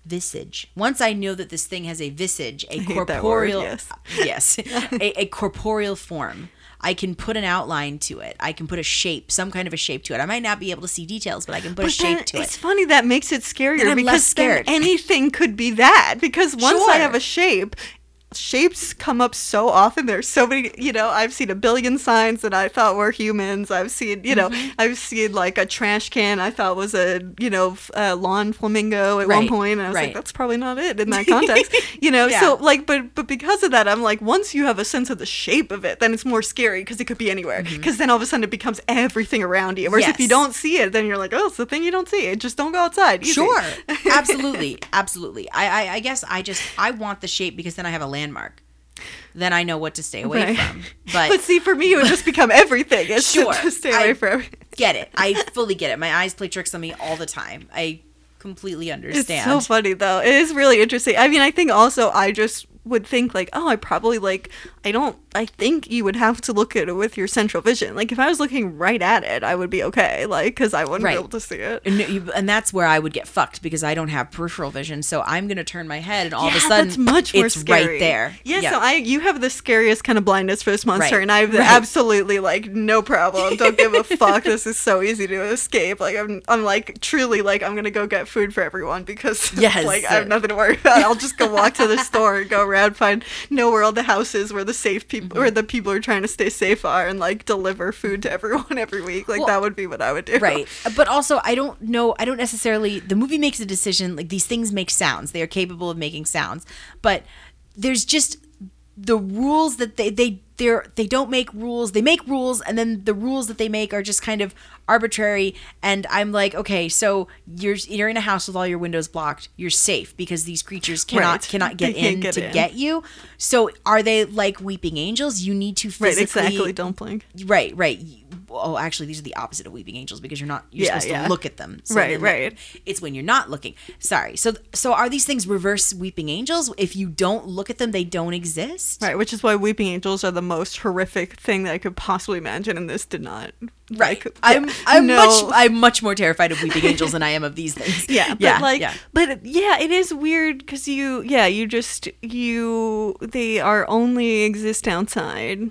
visage. Once I know that this thing has a visage, a that word, corporeal yes. yes, a, a corporeal form. I can put an outline to it. I can put a shape, some kind of a shape to it. I might not be able to see details, but I can put a But then shape to it. it's funny that makes it scarier I'm because less scared. anything could be that. Because once I have a shape, shapes come up so often. There's so many, you know, I've seen a billion signs that I thought were humans. I've seen, you know, Mm-hmm. I've seen like a trash can I thought was a, you know, a lawn flamingo at one Right, point, and I was right. like, that's probably not it in that context, you know. Yeah. So like, but but because of that, I'm like, once you have a sense of the shape of it, then it's more scary because it could be anywhere. Because then all of a sudden it becomes everything around you. Whereas if you Mm-hmm. Don't see it, then you're like, oh, it's the thing you don't see. Just don't go outside. Easy. Sure, absolutely, absolutely. I, I, I guess I just I want the shape because then I have a landmark. Then I know what to stay away Right. from. But, But, see, for me, it would just become everything. It's Sure. to, stay away I- from get it. I fully get it. My eyes play tricks on me all the time. I completely understand. It's so funny, though. It is really interesting. I mean, I think also I just would think like, oh, I probably like, I don't, I think you would have to look at it with your central vision. Like if I was looking right at it, I would be okay. Like, because I wouldn't Right. be able to see it. And, you- and that's where I would get fucked because I don't have peripheral vision. So I'm gonna turn my head, and all of a Yeah, sudden, that's much more it's scary. right there. Yeah, so I you have the scariest kind of blindness for this monster, Right, and I have right. absolutely like no problem. Don't give a fuck. This is so easy to escape. Like I'm I'm like truly like I'm gonna go get food for everyone because Yes. like I have nothing to worry about. I'll just go walk to the store and go around find know where all the houses where the safe people Mm-hmm. where the people who are trying to stay safe are and like deliver food to everyone every week. Like Well, that would be what I would do. right but also i don't know i don't necessarily the movie makes a decision like these things make sounds they are capable of making sounds but there's just the rules that they they they're they don't make rules they make rules and then the rules that they make are just kind of arbitrary and i'm like okay so you're you're in a house with all your windows blocked you're safe because these creatures cannot Right. cannot get in get to in. get you so are they like weeping angels you need to Right, physically exactly. Don't blink. Right, right. Oh, actually, these are the opposite of weeping angels because you're not. You're Yeah, supposed yeah. to look at them. Right, right. It's when you're not looking. Sorry. So, so are these things reverse weeping angels? If you don't look at them, they don't exist. Right, which is why weeping angels are the most horrific thing that I could possibly imagine, and this did not Like, I'm I'm no. much I'm much more terrified of weeping angels than I am of these things. yeah, but yeah, like, yeah. but yeah, it is weird because you, yeah, you just you they are only exist outside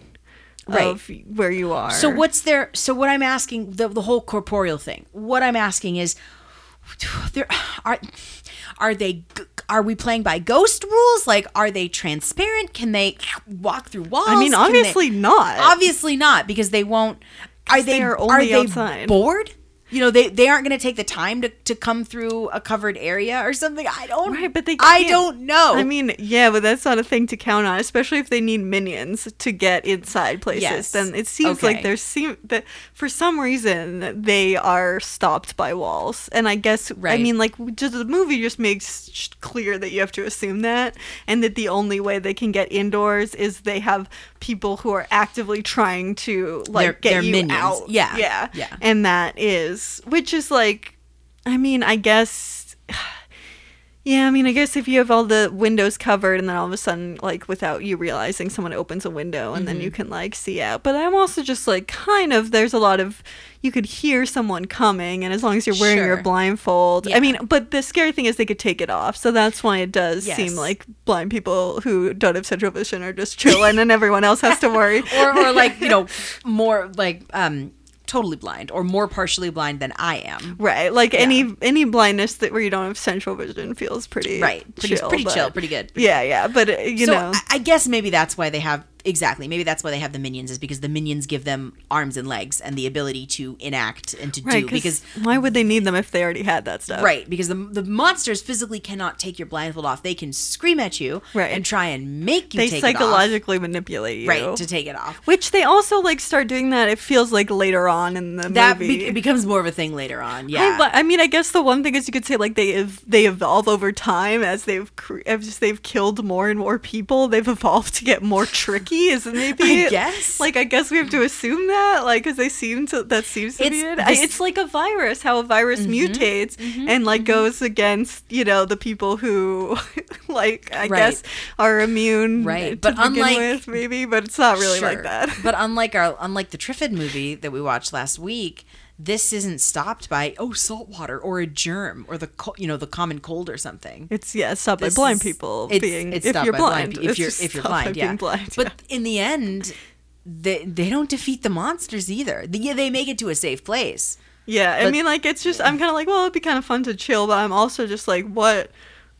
Right. of where you are. So what's there? So what I'm asking the the whole corporeal thing. What I'm asking is, there are are they are we playing by ghost rules? Like, are they transparent? Can they walk through walls? I mean, Can they- obviously not. obviously not because they won't. Are they, they are are they outside. bored? You know, they they aren't going to take the time to, to come through a covered area or something. I don't. Right, but they I don't know. I mean, yeah, but that's not a thing to count on, especially if they need minions to get inside places. Yes. Then it seems Okay. like there's seem that for some reason they are stopped by walls, and I guess I mean, like, just the movie just makes clear that you have to assume that, and that the only way they can get indoors is they have people who are actively trying to like They're- get they're you minions. out. Yeah. yeah, Yeah. and that is which is like, I mean, I guess. Yeah, I mean, I guess if you have all the windows covered and then all of a sudden, like, without you realizing, someone opens a window and then Mm-hmm. you can, like, see out. But I'm also just, like, kind of, there's a lot of, you could hear someone coming, and as long as you're wearing your blindfold. Yeah. I mean, but the scary thing is they could take it off. So that's why it does Yes. seem like blind people who don't have central vision are just chilling and everyone else has to worry. or or like you know more like um totally blind or more partially blind than I am. Right, like any any blindness that where you don't have central vision feels pretty Right. Pretty chill, pretty chill, pretty good. Yeah, yeah, but uh, you so know, I, I guess maybe that's why they have exactly. Maybe that's why they have the minions is because the minions give them arms and legs and the ability to enact and to right? do because why would they need them if they already had that stuff? Right, because the, the monsters physically cannot take your blindfold off. They can scream at you Right. and try and make you They psychologically manipulate you. Right, to take it off. Which they also like start doing that. It feels like later on in the That movie. be- it becomes more of a thing later on. Yeah. li- I mean, I guess the one thing is you could say like they ev- they evolve over time as they've cre- as they've killed more and more people. They've evolved to get more tricky. Is maybe I guess. like I guess we have to assume that like because they seem to that seems to It's be it. this- I, it's like a virus. How a virus mm-hmm, mutates mm-hmm, and like mm-hmm. goes against you know the people who like I Right. guess are immune Right, to but begin unlike- with maybe, but it's not really Sure. like that. but unlike our unlike the Triffid movie that we watched last week, this isn't stopped by oh salt water or a germ or the you know the common cold or something. It's yeah, stopped by blind is- people it's- being it's if stopped you're by blind. pe- If It's you're if you're blind, yeah. blind, But yeah. in the end, they they don't defeat the monsters either. The- Yeah, they make it to a safe place. Yeah, I mean, like, it's just, I'm kind of like, well, it'd be kind of fun to chill, but I'm also just like, what?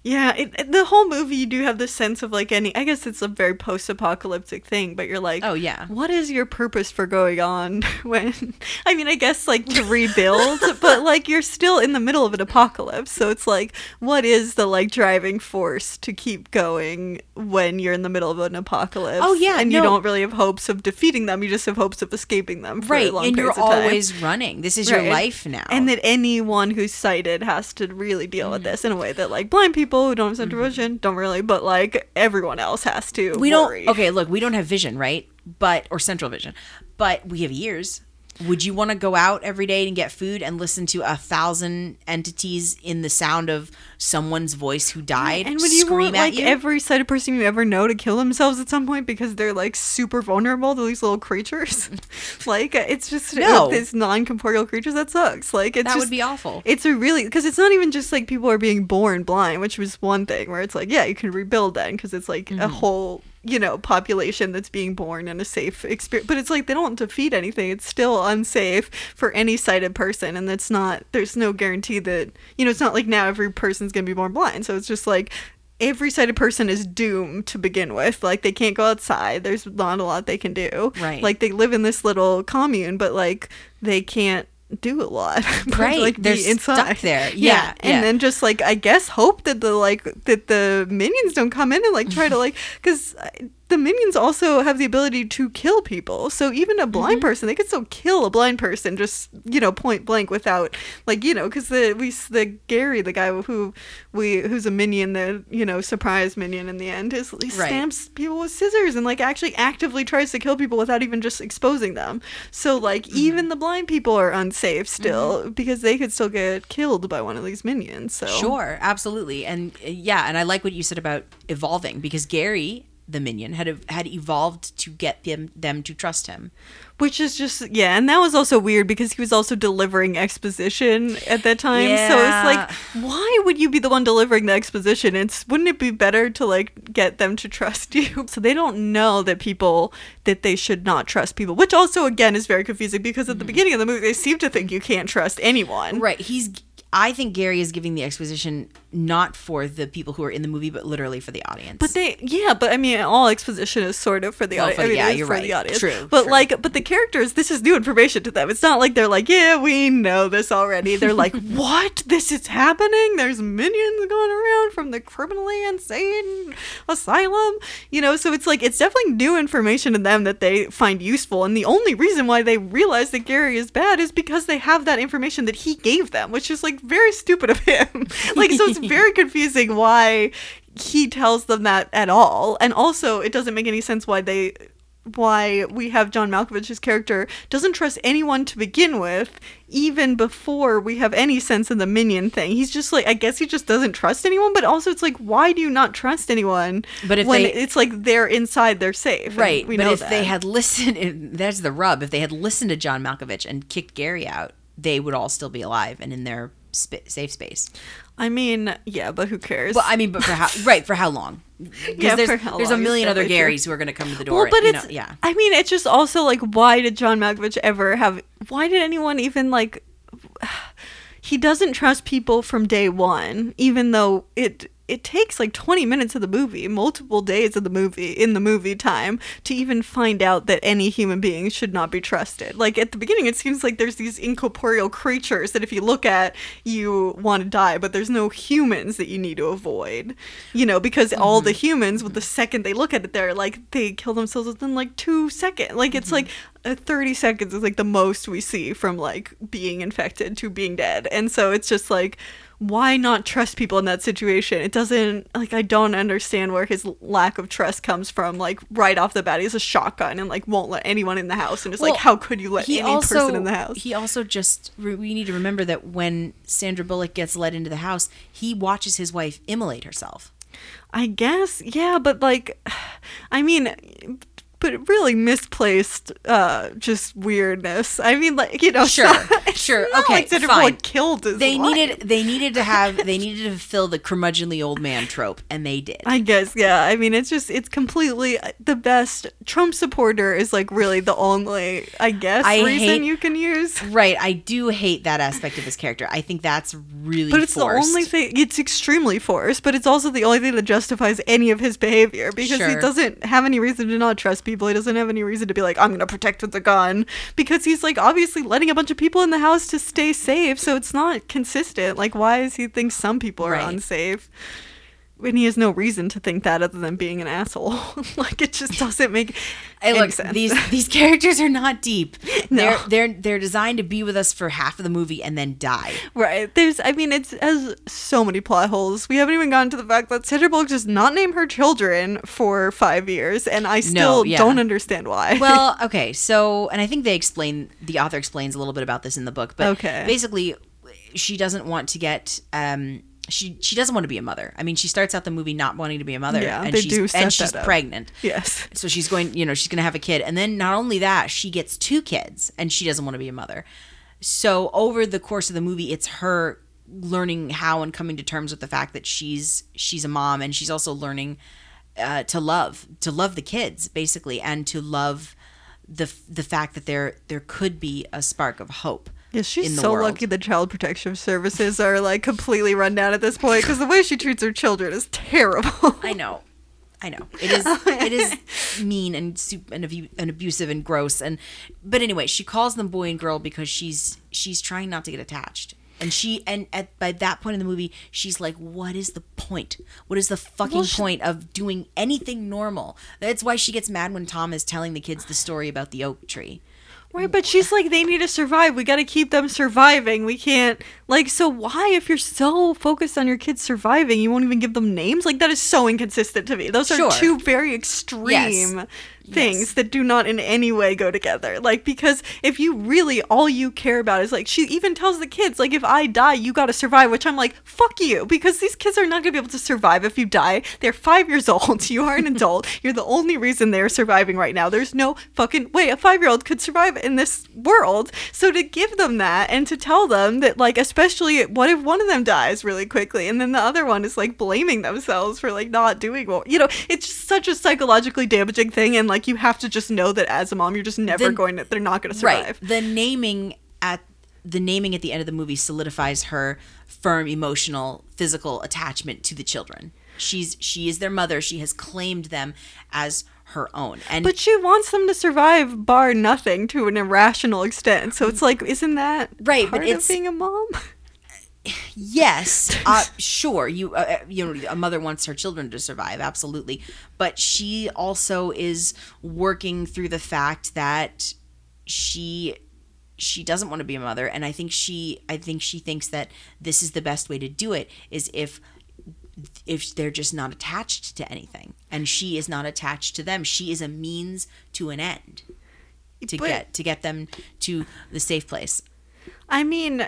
Yeah, it, the whole movie, you do have this sense of like any, I guess it's a very post apocalyptic thing, but you're like, Oh, yeah. what is your purpose for going on when, I mean, I guess like to rebuild, but like you're still in the middle of an apocalypse. So it's like, what is the like driving force to keep going when you're in the middle of an apocalypse? Oh, yeah, And you don't really have hopes of defeating them, you just have hopes of escaping them. For right, long and you're periods of time. always running. This is your life now. And that anyone who's sighted has to really deal with mm-hmm. this in a way that like blind people who don't have central mm-hmm. vision don't really, but like everyone else has to. we worry. don't okay look we don't have vision right but or central vision but we have ears would you want to go out every day and get food and listen to a thousand entities in the sound of someone's voice who died And would you scream want at like you every sighted person you ever know to kill themselves at some point because they're like super vulnerable to these little creatures? like it's just No. this non-corporeal creatures that sucks. Like it's that just, would be awful It's a really because it's not even just like people are being born blind, which was one thing where it's like yeah you can rebuild then because it's like Mm-hmm. a whole you know population that's being born in a safe experience, but it's like they don't defeat anything. It's still unsafe for any sighted person, and that's not there's no guarantee that you know it's not like now every person's gonna be born blind. So it's just like. Every sighted person is doomed to begin with. Like they can't go outside. There's not a lot they can do. Right. Like they live in this little commune, but like they can't do a lot. Right, Like they're be inside. stuck there. Yeah, And yeah. then just like I guess hope that the like that the minions don't come in and like try to like because uh, the minions also have the ability to kill people. So even a blind Mm-hmm. person, they could still kill a blind person just you know point blank without like you know because the we the Gary the guy who we who's a minion the you know surprise minion in the end is he Right. stamps people with scissors and like actually actively tries to kill people without even just exposing them. So like Mm-hmm. even the blind people are unsafe still because they could still get killed by one of these minions. So Sure, absolutely. And uh, yeah, and I like what you said about evolving because Gary the minion, had had evolved to get them them to trust him. Which is just yeah, and that was also weird because he was also delivering exposition at that time. So it's like, why would you be the one delivering the exposition? It's wouldn't it be better to like get them to trust you? So they don't know that people that they should not trust people. Which also again is very confusing because at the mm-hmm. beginning of the movie they seem to think you can't trust anyone. Right. He's I think Gary is giving the exposition not for the people who are in the movie, but literally for the audience. But they, yeah, but I mean, all exposition is sort of for the Well, audience. I mean, yeah, you're for right. the audience. True, But true. like, but the characters, this is new information to them. It's not like they're like, yeah, we know this already. They're like, what? This is happening? There's minions going around from the criminally insane asylum. You know, so it's like it's definitely new information to them that they find useful. And the only reason why they realize that Gary is bad is because they have that information that he gave them, which is like very stupid of him. like, so it's very confusing why he tells them that at all. And also, it doesn't make any sense why they why we have John Malkovich's character doesn't trust anyone to begin with, even before we have any sense of the minion thing. He's just like, I guess he just doesn't trust anyone, but also it's like, why do you not trust anyone? But if when they- it's like they're inside, they're safe. right. we but know if that. they had listened, that's the rub. If they had listened to John Malkovich and kicked Gary out, they would all still be alive and in their sp- safe space. I mean, yeah, but who cares? Well, I mean, but for how? right for how long? Because Yeah, there's for how there's a long is million other. Garys who are going to come to the door. Well, but you it's know, yeah. I mean, it's just also like, why did John Malkovich ever have? Why did anyone even like? He doesn't trust people from day one, even though it it takes like 20 minutes of the movie, multiple days of the movie in the movie time to even find out that any human being should not be trusted. Like at the beginning it seems like there's these incorporeal creatures that if you look at you want to die, but there's no humans that you need to avoid. You know, because all the humans with the second they look at it they're like they kill themselves within like 2 seconds. Like it's like uh, 30 seconds is like the most we see from like being infected to being dead. And so it's just like why not trust people in that situation? It doesn't like I don't understand where his lack of trust comes from. Like right off the bat, he has a shotgun and like won't let anyone in the house, and it's Well, like, how could you let any also person in the house? he also just we need to remember that when Sandra Bullock gets let into the house, he watches his wife immolate herself. I guess, yeah, but like, I mean, but really misplaced, uh, just weirdness. I mean, like you know, Sure, sure, okay, like fine. Killed his They needed they needed to have they needed to fill the curmudgeonly old man trope, and they did. I guess, yeah. I mean, it's just, it's completely uh, the best. Trump supporter is like really the only, I guess, I reason hate- you can use. right, I do hate that aspect of his character. I think that's really But it's forced. the only thing, it's extremely forced, but it's also the only thing that justifies any of his behavior because he doesn't have any reason to not trust people. He doesn't have any reason to be like, I'm going to protect with a gun because he's like obviously letting a bunch of people in the house to stay safe. So it's not consistent. Like, why does he think some people are Right. unsafe? When he has no reason to think that other than being an asshole. like, it just doesn't make any look, sense. these these characters are not deep. No. They're they're they're designed to be with us for half of the movie and then die. Right. There's, I mean, it's has so many plot holes. We haven't even gotten to the fact that Sandra Bullock does not name her children for five years, and I still yeah. don't understand why. Well, okay, so and I think they explain the author explains a little bit about this in the book, but Okay. basically she doesn't want to get um she she doesn't want to be a mother. I mean, she starts out the movie not wanting to be a mother Yeah, and they she's do and she's up. pregnant. yes. So she's going, you know, she's going to have a kid. And then not only that, she gets two kids and she doesn't want to be a mother. So over the course of the movie, it's her learning how and coming to terms with the fact that she's she's a mom and she's also learning uh, to love to love the kids basically and to love the the fact that there there could be a spark of hope Yeah, she's so world. lucky the child protection services are like completely run down at this point because the way she treats her children is terrible. I know. I know. It is it is mean and and, abu- and abusive and gross and but anyway, she calls them boy and girl because she's she's trying not to get attached. And she and at by that point in the movie, she's like, "What is the point? What is the fucking Well, she- point of doing anything normal?" That's why she gets mad when Tom is telling the kids the story about the oak tree. Right, but she's like, they need to survive. We got to keep them surviving. We can't Like, so why, if you're so focused on your kids surviving, you won't even give them names? Like, that is so inconsistent to me. Those are Sure. two very extreme things Yes. that do not in any way go together. Like, because if you really, all you care about is like, she even tells the kids, like, if I die, you gotta survive, which I'm like, fuck you, because these kids are not gonna be able to survive if you die. They're five years old. You are an adult. You're the only reason they're surviving right now. There's no fucking way a five year old could survive in this world. So to give them that and to tell them that, like, especially what if one of them dies really quickly and then the other one is like blaming themselves for like not doing well, you know, it's just such a psychologically damaging thing. And like, you have to just know that as a mom, you're just never The- going to, they're not going to survive. Right. The naming at the naming at the end of the movie solidifies her firm emotional, physical attachment to the children. She's she is their mother. She has claimed them as her own. And But she wants them to survive, bar nothing, to an irrational extent. So it's like, isn't that Right, but part it's- of being a mom? yes, uh, sure, you uh, uh, you know a mother wants her children to survive, absolutely. But she also is working through the fact that she she doesn't want to be a mother and I think she I think she thinks that this is the best way to do it is if if they're just not attached to anything and she is not attached to them she is a means to an end to But- get to get them to the safe place I mean,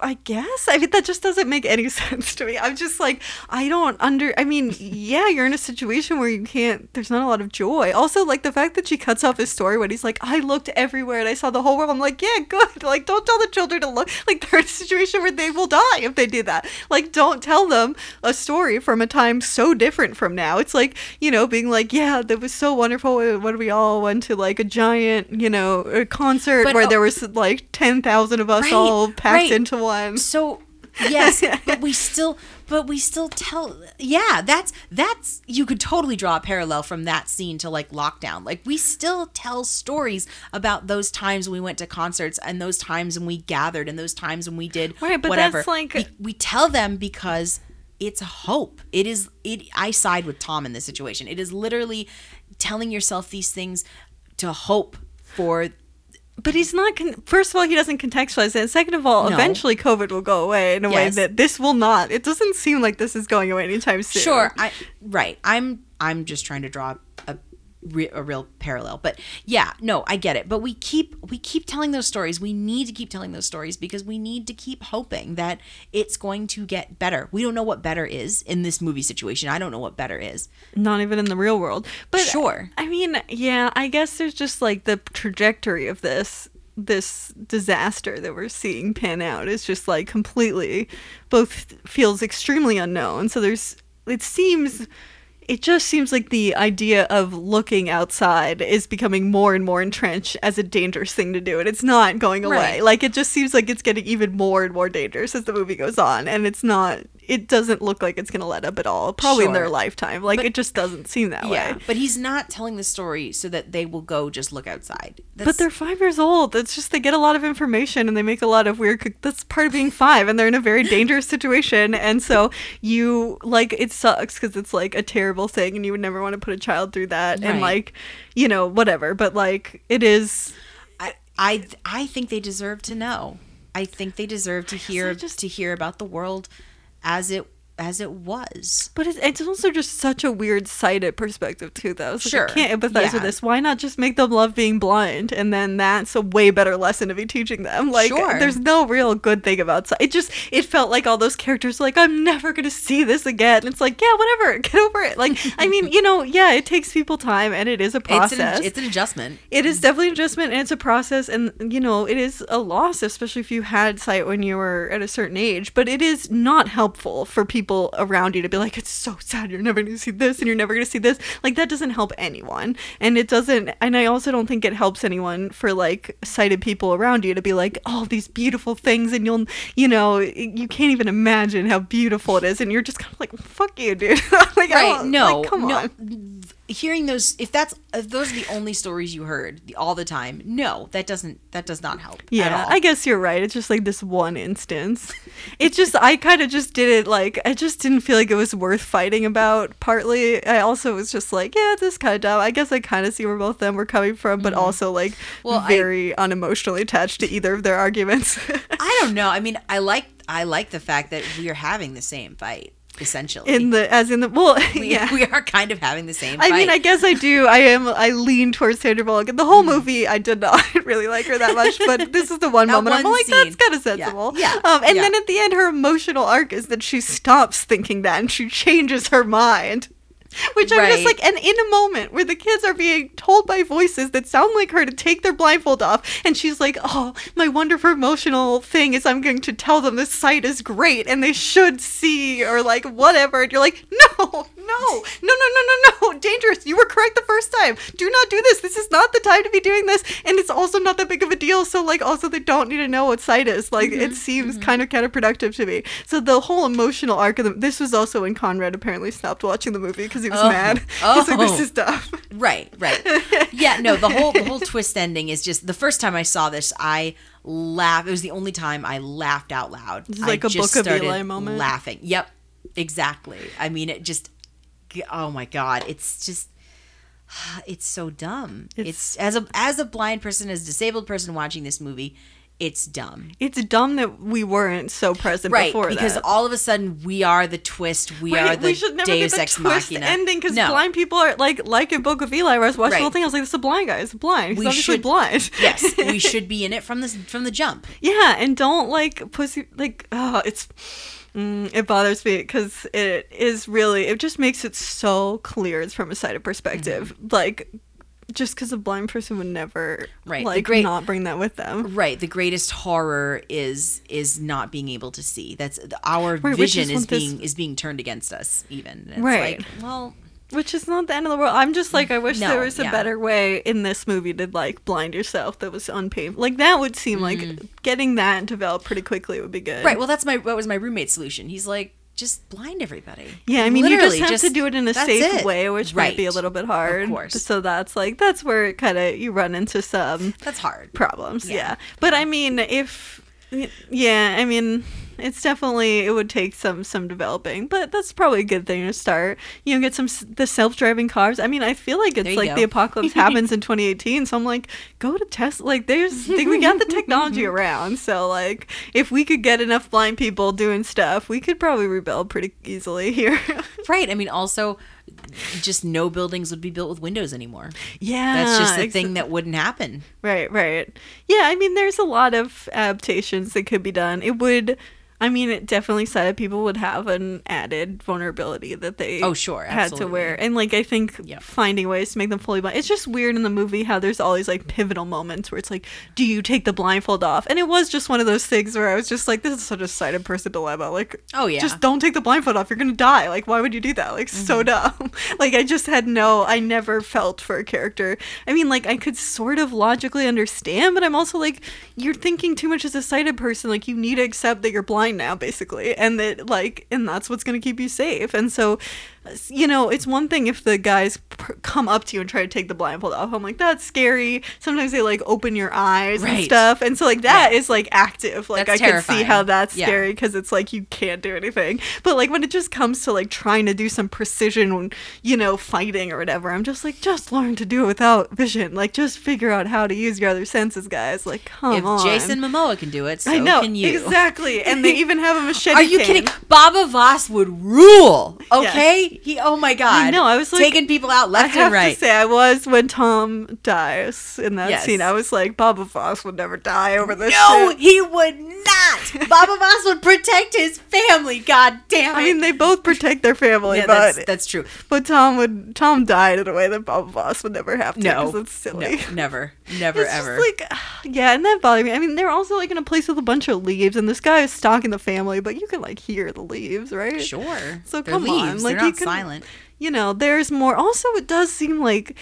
I guess. I mean, that just doesn't make any sense to me. I'm just like, I don't under. I mean, yeah, you're in a situation where you can't. There's not a lot of joy. Also, like the fact that she cuts off his story when he's like, I looked everywhere and I saw the whole world. I'm like, yeah, good. Like, don't tell the children to look. Like, they're in a situation where they will die if they do that. Like, don't tell them a story from a time so different from now. It's like, you know, being like, yeah, that was so wonderful when we all went to like a giant, you know, a concert But, where oh, there was like 10,000 of us Right, all packed right. into one. So yes, but we still but we still tell yeah, that's that's you could totally draw a parallel from that scene to like lockdown. Like we still tell stories about those times we went to concerts and those times when we gathered and those times when we did Right, but whatever. that's like- we, we tell them because it's hope. It is it I side with Tom in this situation. It is literally telling yourself these things to hope for But he's not. Con- First of all, he doesn't contextualize it. And second of all, No. eventually COVID will go away in a way that this will not. It doesn't seem like this is going away anytime soon. Sure, I right. I'm I'm just trying to draw re- a real parallel. But yeah, no, I get it. But we keep we keep telling those stories. We need to keep telling those stories because we need to keep hoping that it's going to get better. We don't know what better is in this movie situation. I don't know what better is. not even in the real world. But Sure. I mean, yeah, I guess there's just like the trajectory of this this disaster that we're seeing pan out is just like completely both feels extremely unknown. So there's it seems it just seems like the idea of looking outside is becoming more and more entrenched as a dangerous thing to do and it's not going away. Right. Like it just seems like it's getting even more and more dangerous as the movie goes on and it's not it doesn't look like it's going to let up at all. Probably in their lifetime. Like But- it just doesn't seem that Yeah, way. but he's not telling the story so that they will go just look outside. But they're five years old. It's just they get a lot of information and they make a lot of weird. That's part of being five, and they're in a very dangerous situation. And so you like it sucks because it's like a terrible thing, and you would never want to put a child through that. And like, you know, whatever. But like, it is. I, I I think they deserve to know. I think they deserve to hear just- to hear about the world as it as it was. But it's, it's also just such a weird sighted perspective too, though. It's like, Sure. I can't empathize Yeah. with this. Why not just make them love being blind, and then that's a way better lesson to be teaching them. Like, Sure. there's no real good thing about sight. It just it felt like all those characters like I'm never gonna see this again. It's like yeah, whatever, get over it. Like I mean, you know, yeah, it takes people time, and it is a It's process. an, it's an adjustment. It is definitely an adjustment and it's a process and you know it is a loss especially if you had sight when you were at a certain age but it is not helpful for people around you to be like it's so sad. You're never going to see this and you're never going to see this. Like that doesn't help anyone. And it doesn't and I also don't think it helps anyone for like sighted people around you to be like oh these beautiful things and you'll you know you can't even imagine how beautiful it is and you're just kind of like fuck you dude. Like I Right? No, like, come no. on hearing those if that's if those are the only stories you heard the, all the time no that doesn't that does not help at Yeah, all. I guess you're right. It's just like this one instance. it just I kind of just did it like I just didn't feel like it was worth fighting about. Partly, I also was just like, yeah, this is kind of dumb. I guess I kind of see where both of them were coming from, but also like Mm-hmm. Well, I- very unemotionally attached to either of their arguments. I don't know i mean i like i like the fact that we are having the same fight essentially in the as in the well, we, yeah. we are kind of having the same I fight. mean, I guess I do. I am. I lean towards Sandra Bullock. The whole movie, I did not really like her that much. But this is the one That moment I'm like, scene. that's kind of Yeah. sensible. Yeah. Um, and Yeah. then at the end, her emotional arc is that she stops thinking that and she changes her mind. Which I'm just like, and in a moment where the kids are being told by voices that sound like her to take their blindfold off, and she's like, "Oh, my wonderful emotional thing is I'm going to tell them this sight is great and they should see or like whatever," and you're like, "No, no, no, no, no, no, no, dangerous! You were correct the first time. Do not do this. This is not the time to be doing this, and it's also not that big of a deal. So like, also they don't need to know what sight is. Like, it mm-hmm, seems mm-hmm. kind of counterproductive to me. So the whole emotional arc of the this was also when Conrad apparently stopped watching the movie because he was Oh. mad. He's like, this Oh. is dumb. right, right. Yeah, no, the whole the whole twist ending is just the first time I saw this, I laughed. It was the only time I laughed out loud. This is like a just Book of Eli moment. Laughing. Yep, exactly. I mean, it just. Oh my god, it's just. It's so dumb. It's- It's, as a as a blind person, as a disabled person watching this movie, it's dumb. It's dumb that we weren't so present Right, before because that. all of a sudden we are the twist. We Right, are the we should never Deus get the Ex twist Machina ending because No. blind people are like like in Book of Eli. Where I was watching the whole thing, I was like, "This is a blind guy. He's blind. He's We obviously should- blind." yes, we should be in it from the from the jump. Yeah, and don't like pussy like oh, it's mm, it bothers me because it is really it just makes it so clear it's from a sighted perspective. Like just because a blind person would never Right, like great- not bring that with them. Right. The greatest horror is is not being able to see. That's our which vision is is, what this- being is being turned against us. Even It's Right. Like, well, Which is not the end of the world. I'm just like, I wish No, there was a yeah. better way in this movie to like blind yourself that was unpainful. Like that would seem like getting that developed pretty quickly would be good. Mm. right. Well, that's my what was my roommate's solution. He's like, just blind everybody. Yeah, I mean, you just Literally, have to do it in a safe it. way, which might be a little bit hard. Of course. So that's like that's where it kind of you run into some That's hard. problems. Yeah. Yeah. but I mean, if yeah, I mean, it's definitely it would take some some developing, but that's probably a good thing to start. You know, get some the self driving cars. I mean, I feel like it's like go. the apocalypse happens in 2018, so I'm like, go to Tesla. Like, there's we got the technology around, so like, if we could get enough blind people doing stuff, we could probably rebuild pretty easily here. Right. I mean, also, just no buildings would be built with windows anymore. yeah, That's just a ex- thing that wouldn't happen. Right, right. Yeah, I mean, there's a lot of adaptations that could be done. It would, I mean, it definitely sighted people would have an added vulnerability that they Oh, sure, had to wear, and like I think Yep. finding ways to make them fully blind. It's just weird in the movie how there's all these like pivotal moments where it's like, do you take the blindfold off? And it was just one of those things where I was just like, this is such a sighted person dilemma. Like, Oh, yeah. just don't take the blindfold off. You're gonna die. Like, why would you do that? Like, so Mm-hmm. dumb. like, I just had no. I never felt for a character. I mean, like, I could sort of logically understand, but I'm also like, you're thinking too much as a sighted person. Like, you need to accept that you're blind now, basically, and that like, and that's what's gonna keep you safe. And so, you know, it's one thing if the guys pr- come up to you and try to take the blindfold off. I'm like, that's scary. Sometimes they like open your eyes and stuff, and so like that is Yeah. like active. Like That's I could see how that's Yeah. scary because it's like you can't do anything. But like when it just comes to like trying to do some precision, you know, fighting or whatever, I'm just like, just learn to do it without vision. Like just figure out how to use your other senses, guys. Like come if on. Jason Momoa can do it, so I know can you. exactly, and they even have a machete. Are you cane. kidding? Baba Voss would rule. Okay, he. Oh my god. Know, I was like- taking people out left and right. to say, I was when Tom dies in that Yes. scene. I was like, Baba Voss would never die over this. no, shit. he would not. Baba Voss would protect his family. God damn it. I mean, they both protect their family, yeah, but that's that's true. but Tom would Tom died in a way that Baba Voss would never have to. No, it's silly. No, never, never, It's ever. just like, yeah, and that bothered me. I mean, they're also like in a place with a bunch of leaves, and this guy is stalking the family, but you can like hear the leaves, right? sure. So They're come on, like They're you not can, silent. You know, there's more. Also, it does seem like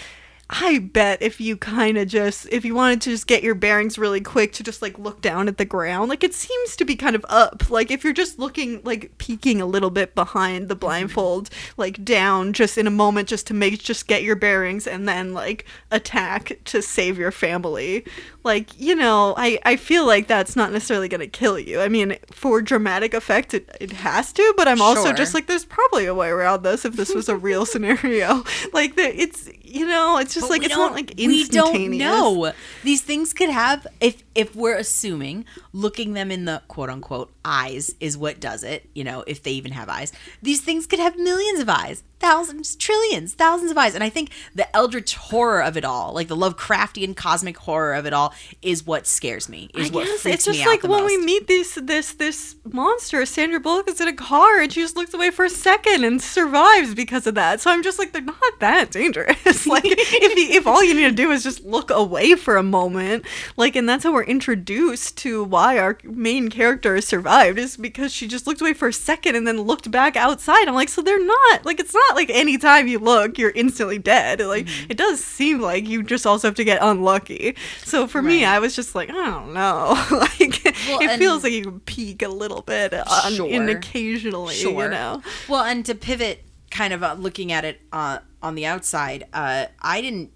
I bet if you kind of just, if you wanted to just get your bearings really quick to just like look down at the ground, like it seems to be kind of up. Like if you're just looking, like peeking a little bit behind the blindfold, like down just in a moment just to make, just get your bearings and then like attack to save your family. Like, you know, I, I feel like that's not necessarily going to kill you. I mean, for dramatic effect, it, it has to, but I'm also Sure. just like, there's probably a way around this if this was a real scenario. Like, the, it's, you know, it's just But like it's not like we don't know. These things could have if if we're assuming looking them in the quote unquote eyes is what does it. You know, if they even have eyes, these things could have millions of eyes, thousands, trillions, thousands of eyes. And I think the eldritch horror of it all, like the Lovecraftian cosmic horror of it all, is what scares me. Is I what guess freaks it's just me like out when we meet this this this monster. Sandra Bullock is in a car and she just looks away for a second and survives because of that. So I'm just like, they're not that dangerous. like if you, if all you need to do is just look away for a moment, like, and that's how we're introduced to why our main character survived is because she just looked away for a second and then looked back outside. I'm like, so they're not like it's not like anytime you look, you're instantly dead. Like Mm-hmm. it does seem like you just also have to get unlucky. So for me, I was just like, I don't know. like Well, it feels like you can peek a little bit on, Sure. in occasionally, you Sure. know. Well, and to pivot, kind of uh, looking at it uh, on the outside, uh, I didn't.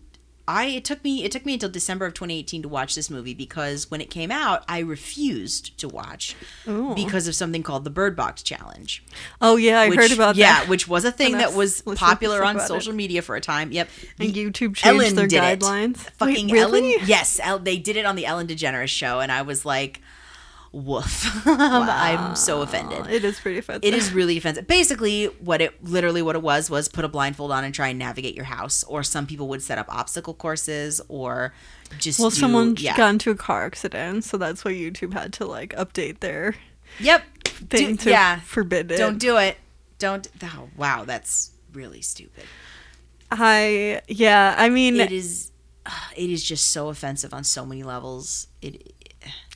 I it took me it took me until December of 2018 to watch this movie because when it came out, I refused to watch Ooh. because of something called the Bird Box Challenge. Oh yeah, I which- heard about yeah, that. which was a thing that was popular on about it. social media for a time. Yep, and YouTube changed Ellen their did it. guidelines. Fucking Wait, really? Ellen. Yes, El- they did it on the Ellen DeGeneres show, and I was like, "Woof!" I'm so offended. It is pretty offensive. It is really offensive. Basically, what it literally what it was was put a blindfold on and try and navigate your house. Or some people would set up obstacle courses, or just Well, do- someone yeah. got into a car accident, so that's why YouTube had to like update their yep thing Do- to yeah. forbid it. Don't do it. Don't. Oh, wow, that's really stupid. I yeah, I mean It is. It is just so offensive on so many levels. It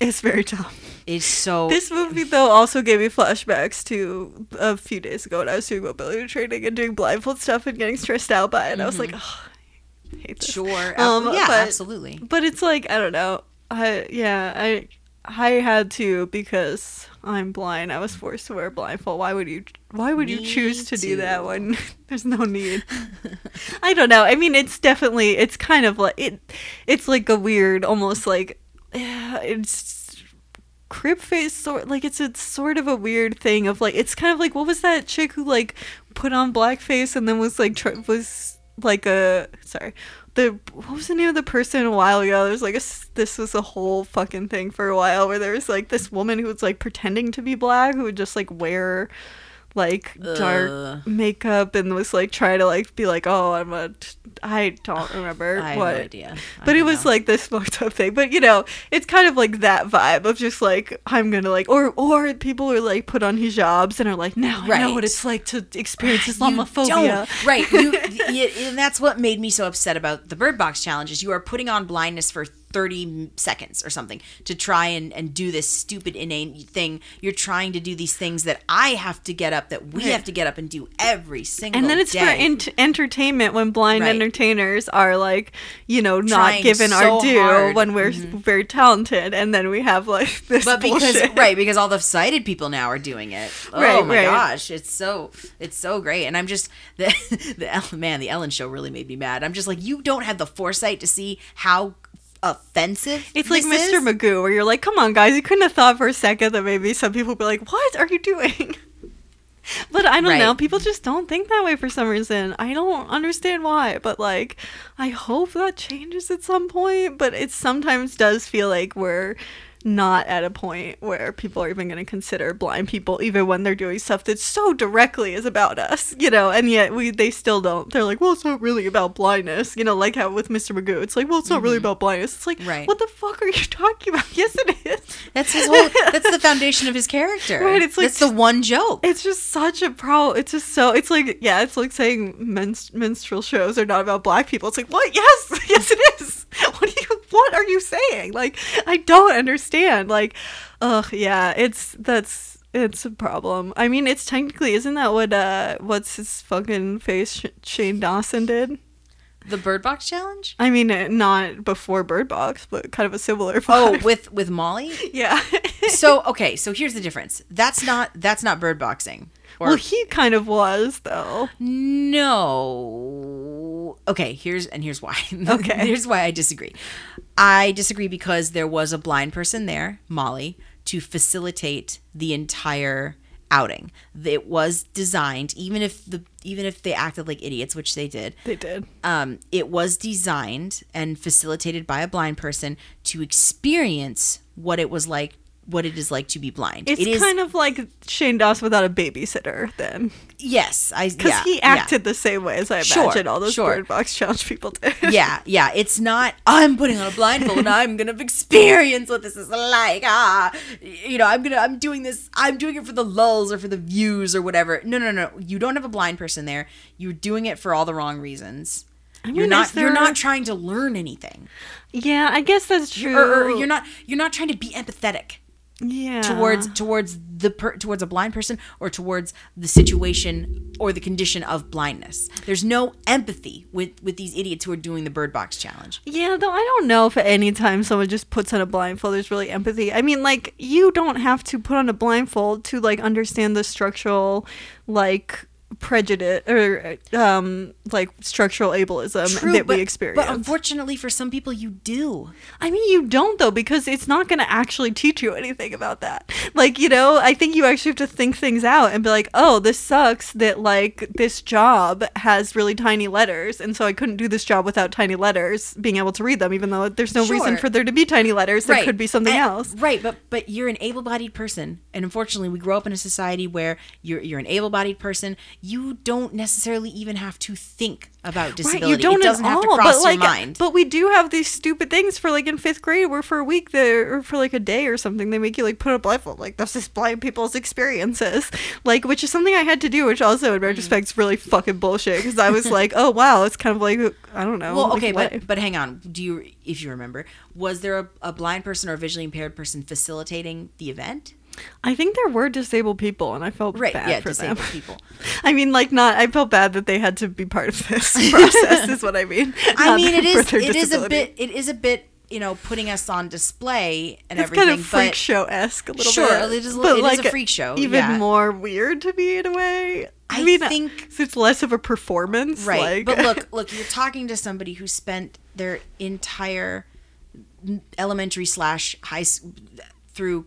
it's very tough. is so. This movie though also gave me flashbacks to a few days ago when I was doing mobility training and doing blindfold stuff and getting stressed out by it. I was like, oh, I hate this. Mm-hmm. Sure. Um, yeah, but- absolutely. But it's like I don't know. I yeah I I had to because I'm blind. I was forced to wear a blindfold. Why would you? Why would you choose to do that too. when there's no need? I don't know. I mean, it's definitely it's kind of like it. It's like a weird, almost like yeah, it's crip face sort like it's a sort of a weird thing of like it's kind of like what was that chick who like put on blackface and then was like tr- was like a sorry the what was the name of the person a while ago? There was like a this was a whole fucking thing for a while where there was like this woman who was like pretending to be black who would just like wear like dark makeup and was like trying to like be like oh i'm a t- i don't remember I have what no idea. I but it was know. like this fucked up thing. But you know, it's kind of like that vibe of just like I'm gonna like, or or people are like put on hijabs and are like, now I know what it's like to experience Islamophobia. right. You, y- and that's what made me so upset about the Bird Box challenges you are putting on blindness for 30 seconds or something to try and, and do this stupid inane thing. You're trying to do these things that I have to get up, that we Right. have to get up and do every single And then it's for ent- entertainment when blind Right. entertainers are like, you know, not Trying given so our due hard. Mm-hmm. when we're very talented, and then we have like this but because bullshit. right because all the sighted people now are doing it oh Right, my gosh it's so it's so great and i'm just the the man the ellen show really made me mad i'm just like you don't have the foresight to see how offensive It's like Mr. is? Magoo, where you're like, come on, guys, you couldn't have thought for a second that maybe some people would be like, what are you doing? But I don't Right. know. People just don't think that way for some reason. I don't understand why, but like, I hope that changes at some point. But it sometimes does feel like we're not at a point where people are even going to consider blind people, even when they're doing stuff that so directly is about us, you know. And yet we they still don't. They're like, well, it's not really about blindness, you know, like how with Mr. Magoo, it's like, well, it's not really about blindness. It's like, Mm-hmm. Right. what the fuck are you talking about? Yes, it is. that's his whole that's the foundation of his character Right, it's like that's the one joke It's just such a pro. It's just so. It's like yeah. It's like saying menst- minstrel shows are not about black people. It's like what? Yes, yes, it is. What are you? What are you saying? Like I don't understand. Like, ugh, yeah. It's that's it's a problem. I mean, it's technically isn't that what uh what's his fucking face Sh- Shane Dawson did? The Bird Box challenge? I mean, uh, not before Bird Box, but kind of a similar. Oh, with with Molly? yeah. So, okay, so here's the difference. That's not that's not bird boxing. Or well, he kind of was though. no. Okay, here's and here's why. Okay. here's why I disagree. I disagree because there was a blind person there, Molly, to facilitate the entire outing. It was designed even if the even if they acted like idiots, which they did. They did. um, it was designed and facilitated by a blind person to experience what it was like what it is like to be blind It's it is kind of like Shane Doss without a babysitter, then, yes i because yeah, he yeah. acted the same way as I Sure, imagine all those sure. Bird Box challenge people did. yeah yeah it's not i'm putting on a blindfold and i'm gonna experience what this is like ah you know i'm gonna i'm doing this i'm doing it for the lulls or for the views or whatever no no no you don't have a blind person there you're doing it for all the wrong reasons you're not is you're not trying to learn anything yeah, I guess that's true. or, or you're not you're not trying to be empathetic yeah towards towards the per, towards a blind person or towards the situation or the condition of blindness. There's no empathy with with these idiots who are doing the bird box challenge. Yeah, though I don't know if at any time someone just puts on a blindfold there's really empathy. I mean, like you don't have to put on a blindfold to like understand the structural like prejudice or um like structural ableism that we experience. but unfortunately for some people you do. I mean, you don't though, because it's not going to actually teach you anything about that. Like, you know, I think you actually have to think things out and be like, oh, this sucks that like this job has really tiny letters, and so I couldn't do this job without tiny letters, being able to read them, even though there's no reason for there to be tiny letters. There could be something And- else. Right, but but you're an able-bodied person, and unfortunately, we grow up in a society where you're you're an able-bodied person. You don't necessarily even have to think about disability. Right, you don't it doesn't at have to all, cross but like, your mind. but we do have these stupid things for like in fifth grade, where for a week or for like a day or something, they make you like put a blindfold. Like that's just blind people's experiences, like which is something I had to do, which also in mm-hmm. retrospect is really fucking bullshit because I was like, oh wow, it's kind of like I don't know. Well, like, okay, what? but but hang on. Do you, if you remember, was there a, a blind person or a visually impaired person facilitating the event? I think there were disabled people, and I felt Right. bad yeah, for disabled them. people. I mean, like not. I felt bad that they had to be part of this process. is what I mean. I Not mean, it is it is a bit it is a bit you know putting us on display and It's everything. kind of freak show esque a little Sure, bit. it is a- but it is a freak show, Even yeah. more weird to me in a way. I, I mean, uh, think- so it's less of a performance, right. Like, but look, look, you're talking to somebody who spent their entire elementary slash high through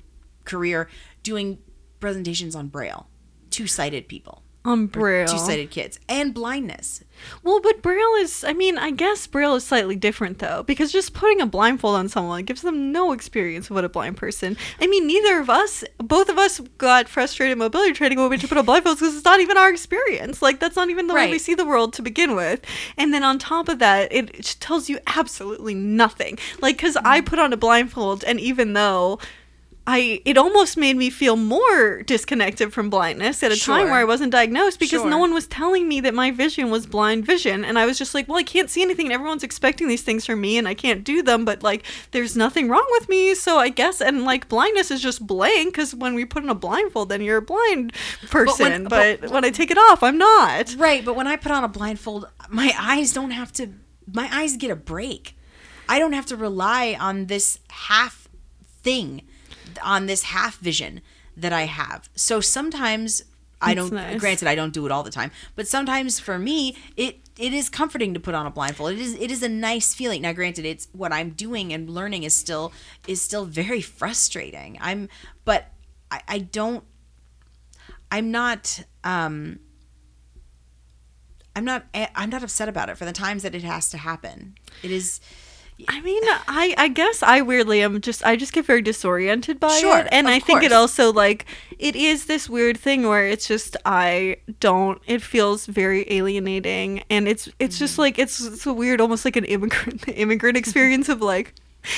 career doing presentations on braille, two sighted people. on braille. two sighted kids and blindness. Well, but braille is. I mean, I guess braille is slightly different though, because just putting a blindfold on someone gives them no experience of what a blind person. I mean, neither of us, both of us, got frustrated mobility training when we had to put on blindfolds because it's not even our experience. Like that's not even the way we see the world to begin with. And then on top of that, it just tells you absolutely nothing. Like, because I mm-hmm. put on a blindfold, and even though I it almost made me feel more disconnected from blindness at a time where I wasn't diagnosed because no one was telling me that my vision was blind vision. And I was just like, well, I can't see anything and everyone's expecting these things from me and I can't do them, but like there's nothing wrong with me, so I guess and like blindness is just blank cuz when we put on a blindfold then you're a blind person, but, but- when I take it off, I'm not. Right, but when I put on a blindfold, my eyes don't have to my eyes get a break. I don't have to rely on this half thing, on this half vision that I have. So sometimes I That's don't nice. granted I don't do it all the time, but sometimes for me it it is comforting to put on a blindfold. It is it is a nice feeling. Now granted it's what I'm doing and learning is still is still very frustrating. I'm but I, I don't I'm not um I'm not I'm not upset about it for the times that it has to happen. It is I mean, I I guess I weirdly am just I just get very disoriented by Sure, it, and I think it also like it is this weird thing where it's just I don't. It feels very alienating, and it's it's just Mm-hmm. like it's it's a weird, almost like an immigrant immigrant experience of like.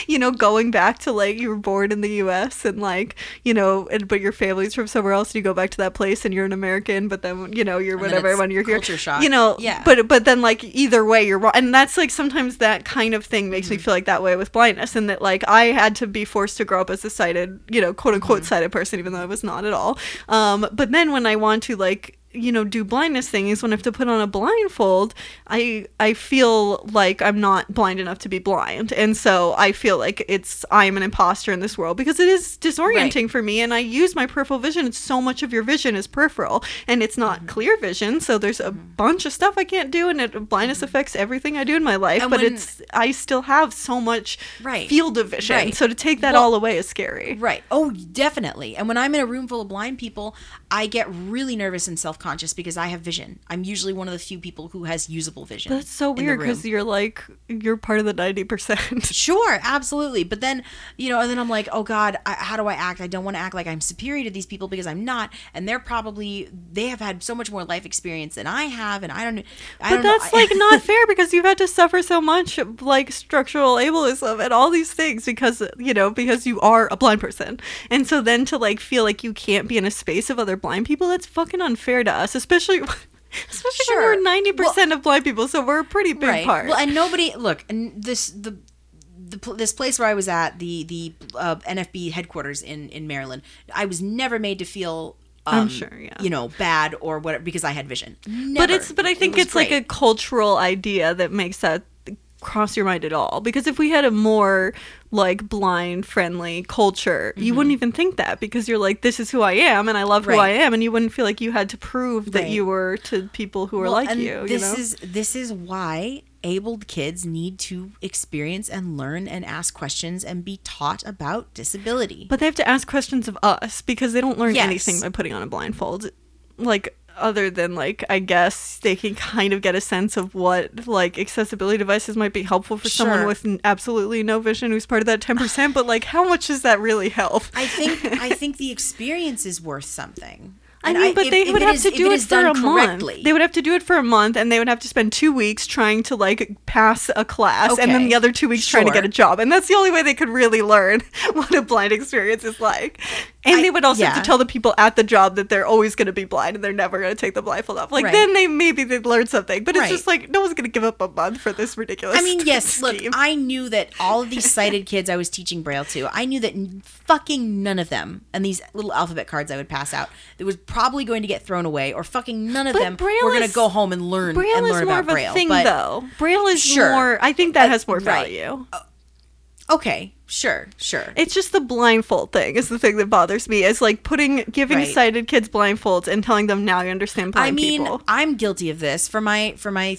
You know, going back to like you were born in the U.S. and like you know, and but your family's from somewhere else, and you go back to that place, and you're an American, but then you know you're whatever when you're here. culture shock. You know, Yeah. But but then like either way you're wrong and that's like sometimes that kind of thing makes me Mm-hmm. feel like that way with blindness and that like i had to be forced to grow up as a sighted you know quote Mm-hmm. unquote sighted person even though i was not at all um but then when i want to like you know do blindness things when I have to put on a blindfold I I feel like I'm not blind enough to be blind and so I feel like it's I'm an imposter in this world because it is disorienting for me and I use my peripheral vision it's so much of your vision is peripheral and it's not Mm-hmm. clear vision so there's a bunch of stuff I can't do and it blindness affects everything I do in my life Mm-hmm. And but when- it's I still have so much Right. field of vision Right. so to take that Well- all away is scary Right. Oh, definitely. And when I'm in a room full of blind people, I get really nervous and self conscious because I have vision. I'm usually one of the few people who has usable vision. that's so weird because you're like you're part of the 90% Sure, absolutely. But then, you know, and then I'm like, oh God, I, how do I act? I don't want to act like I'm superior to these people because I'm not. And they're probably, they have had so much more life experience than I have. And I don't, I But don't that's I- like not fair because you've had to suffer so much like structural ableism and all these things because you know because you are a blind person. And so then to like feel like you can't be in a space of other blind people that's fucking unfair to us, especially especially Sure. we're 90% of blind people, so we're a pretty big right. part. Well, and nobody, look, and this, the, the, this place where I was at, the the uh, NFB headquarters in in Maryland, I was never made to feel. Um, I'm sure, yeah. You know, bad or whatever because I had vision. but it's but I think was it's like a cultural idea that makes that cross your mind at all because if we had a more like blind friendly culture you wouldn't even think that because you're like this is who I am and I love who Mm-hmm. Right. I am and you wouldn't feel like you had to prove that Right. you were to people who are like you This you know is this is why abled kids need to experience and learn and ask questions and be taught about disability. but they have to ask questions of us because they don't learn Yes. anything by putting on a blindfold like other than like I guess they can kind of get a sense of what like accessibility devices might be helpful for someone with n- absolutely no vision who's part of that 10% but like how much does that really help I think I think the experience is worth something. I mean, but if- they if would it have is- to do it for done a month. They would have to do it for a month, and they would have to spend two weeks trying to like pass a class, and then the other two weeks trying to get a job. And that's the only way they could really learn what a blind experience is like. And I- they would also have to tell the people at the job that they're always going to be blind and they're never going to take the blindfold off. Like Right. then they maybe they'd learn something, but it's Right. just like no one's going to give up a month for this ridiculous. I mean, yes, look. I knew that all of these sighted kids I was teaching Braille to, I knew that fucking none of them, and these little alphabet cards I would pass out, it was probably going to get thrown away, or fucking none of But them Braille were going to go home and learn Braille and is learn more about of a Braille. thing, though. Braille is Sure. more. I think that Uh, has more right. value. okay, sure, sure. It's just the blindfold thing is the thing that bothers me. Is like putting giving Right. sighted kids blindfolds and telling them now you understand blind I mean, people. I'm guilty of this for my for my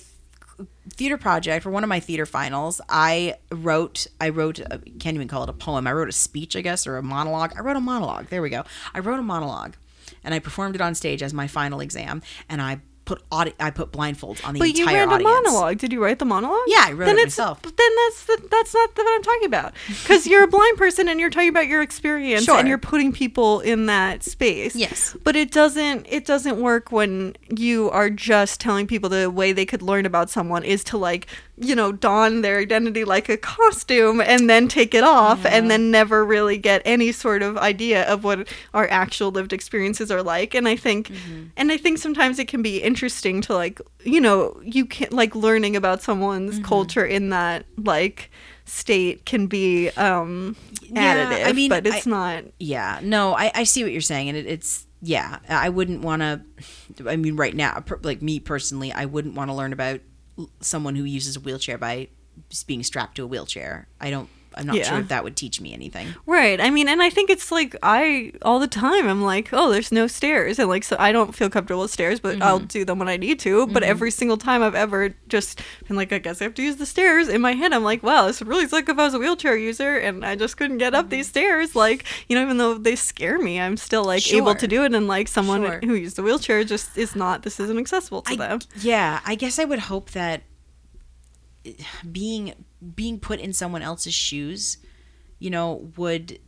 theater project for one of my theater finals. I wrote I wrote I can't even call it a poem. I wrote a speech, I guess, or a monologue. I wrote a monologue. There we go. I wrote a monologue, and I performed it on stage as my final exam. And I put audi- I put blindfolds on the But you entire read a monologue. Did you write the monologue? Yeah, I wrote then it it's, myself. Then that's the, that's not what I'm talking about. Because you're a blind person and you're talking about your experience Sure. and you're putting people in that space. Yes. But it doesn't it doesn't work when you are just telling people the way they could learn about someone is to like you know don their identity like a costume and then take it off and then never really get any sort of idea of what our actual lived experiences are like and i think Mm-hmm. and i think sometimes it can be interesting to like you know you can like learning about someone's Mm-hmm. culture in that like state can be um Yeah, additive I mean, but it's I- not Yeah, no, I, I see what you're saying, and it, it's yeah. I wouldn't want to. I mean, right now, like me personally, I wouldn't want to learn about someone who uses a wheelchair by being strapped to a wheelchair. I don't. I'm not Yeah. sure if that would teach me anything. Right. I mean, and I think it's like I all the time I'm like, oh, there's no stairs, and like so I don't feel comfortable with stairs, but I'll mm-hmm. do them when I need to. But mm-hmm. every single time I've ever just been like, I guess I have to use the stairs. In my head, I'm like, wow, this would really suck if I was a wheelchair user and I just couldn't get up these mm-hmm. stairs. Like, you know, even though they scare me, I'm still like able to do it. And like someone Sure. who used a wheelchair just is not. This isn't accessible to I, them. yeah, I guess I would hope that eh, being being put in someone else's shoes, you know, would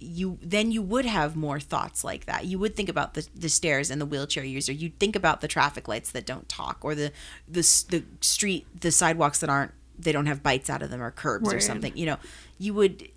you then you would have more thoughts like that. You would think about the, the stairs and the wheelchair user. You'd think about the traffic lights that don't talk, or the the the street the sidewalks that aren't they don't have bites out of them or curbs or something. You know, you would.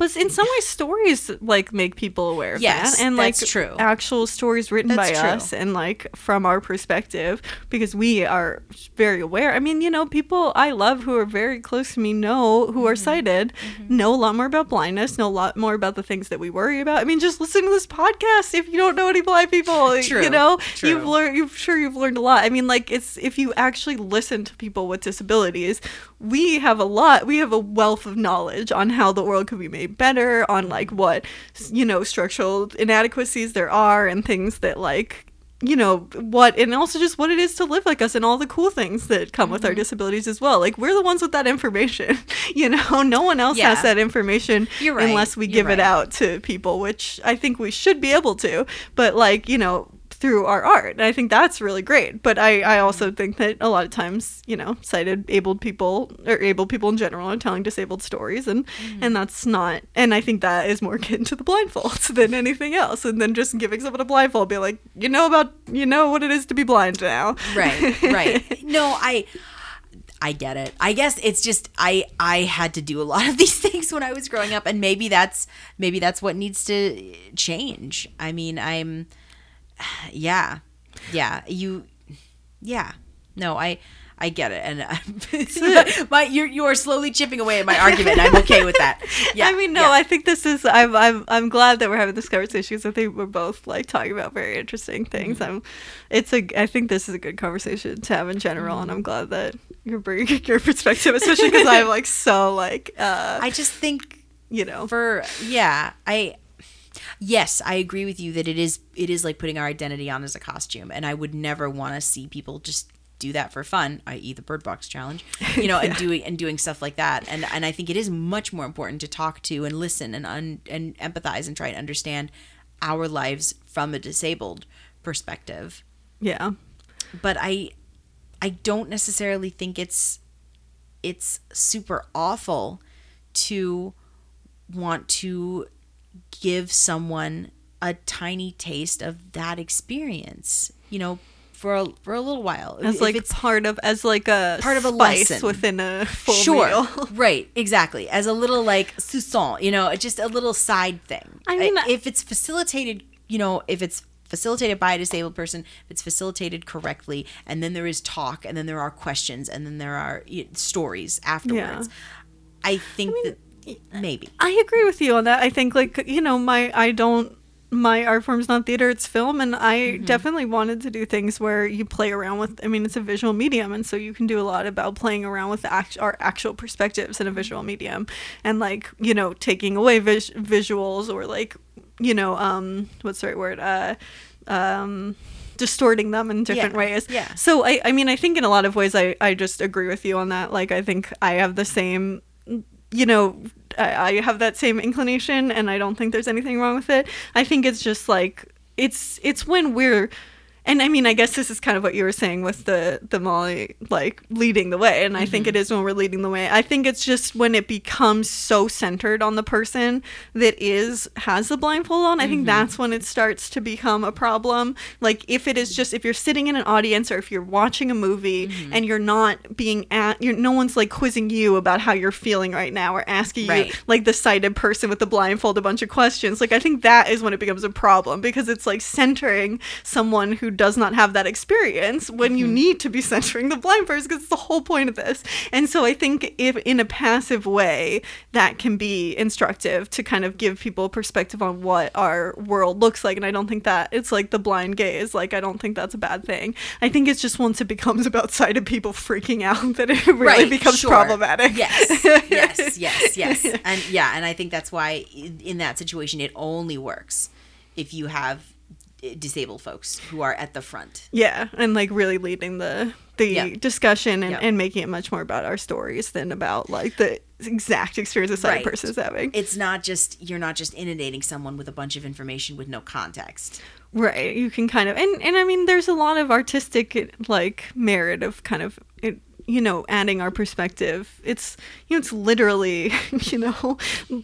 But in some ways, stories like make people aware of Yes, that, and like true. actual stories written That's by true. us, and like from our perspective, because we are very aware. I mean, you know, people I love who are very close to me know who Mm-hmm. are sighted, know a lot more about blindness, know a lot more about the things that we worry about. I mean, just listen to this podcast if you don't know any blind people. True, You know, true. you've learned. You've sure you've learned a lot. I mean, like it's if you actually listen to people with disabilities, we have a lot. We have a wealth of knowledge on how the world could be made better, on like what you know structural inadequacies there are, and things that like you know what and also just what it is to live like us and all the cool things that come with our Mm-hmm. disabilities as well like we're the ones with that information you know no one else Yeah. has that information right. unless we You're give it out to people which i think we should be able to but like you know through our art and i think that's really great but i i also think that a lot of times you know sighted abled people or able people in general are telling disabled stories and Mm-hmm. and that's not and i think that is more akin to the blindfolds than anything else and then just giving someone a blindfold be like you know about you know what it is to be blind now. Right right. No i i get it. I guess it's just i i had to do a lot of these things when i was growing up and maybe that's maybe that's what needs to change. I mean i'm yeah yeah you yeah no i I get it, and uh, my you're you are slowly chipping away at my argument. I'm okay with that. Yeah, I mean, no, yeah. I think this is. I'm, I'm, I'm glad that we're having this conversation because I think we're both like talking about very interesting things. Mm-hmm. I'm, it's a. I think this is a good conversation to have in general, and Mm-hmm. I'm glad that you're bringing your perspective, especially because I'm like so like, uh, I just think you know, for yeah i yes i agree with you that it is it is like putting our identity on as a costume and i would never want to see people just do that for fun i.e the bird box challenge you know and doing and doing stuff like that and and i think it is much more important to talk to and listen and un, and empathize and try and understand our lives from a disabled perspective. Yeah, but I I don't necessarily think it's it's super awful to want to give someone a tiny taste of that experience, you know, for a, for a little while. as If like it's part of as like a part of a spice lesson. within a full sure, meal. right, exactly, as a little like sousson, you know, just a little side thing. I mean, uh, if it's facilitated, you know, if it's facilitated by a disabled person, if it's facilitated correctly, and then there is talk, and then there are questions, and then there are stories afterwards. I think that maybe. I agree with you on that. I think like you know my I don't my art form's not theater it's film and I Mm-hmm. definitely wanted to do things where you play around with I mean it's a visual medium and so you can do a lot about playing around with act, our actual perspectives in a visual medium and like you know taking away vis- visuals or like you know um what's the right word uh um distorting them in different Yeah, ways yeah. so I, I mean i think in a lot of ways I, I just agree with you on that like i think i have the same you know I, I have that same inclination and i don't think there's anything wrong with it. I think it's just like it's it's when we're and I mean, I guess this is kind of what you were saying with the the Molly like leading the way, and I think mm-hmm. it is when we're leading the way. I think it's just when it becomes so centered on the person that is has the blindfold on. I think mm-hmm. that's when it starts to become a problem. Like if it is just if you're sitting in an audience or if you're watching a movie mm-hmm. and you're not being at, you're no one's like quizzing you about how you're feeling right now or asking you like the sighted person with the blindfold a bunch of questions. Like I think that is when it becomes a problem because it's like centering someone who does not have that experience when you mm-hmm. need to be centering the blind person because it's the whole point of this. And so I think if in a passive way that can be instructive to kind of give people perspective on what our world looks like. And I don't think that it's like the blind gaze. Like I don't think that's a bad thing. I think it's just once it becomes about sighted people freaking out that it really becomes sure. problematic. Yes, yes, yes, yes. And yeah, and I think that's why in that situation it only works if you have disabled folks who are at the front. Yeah, and like really leading the the Yeah. discussion and, Yeah. and making it much more about our stories than about like the exact experience a sighted Right. person is having. It's not just you're not just inundating someone with a bunch of information with no context. Right. You can kind of and and I mean there's a lot of artistic like merit of kind of it, you know adding our perspective. It's you know it's literally you know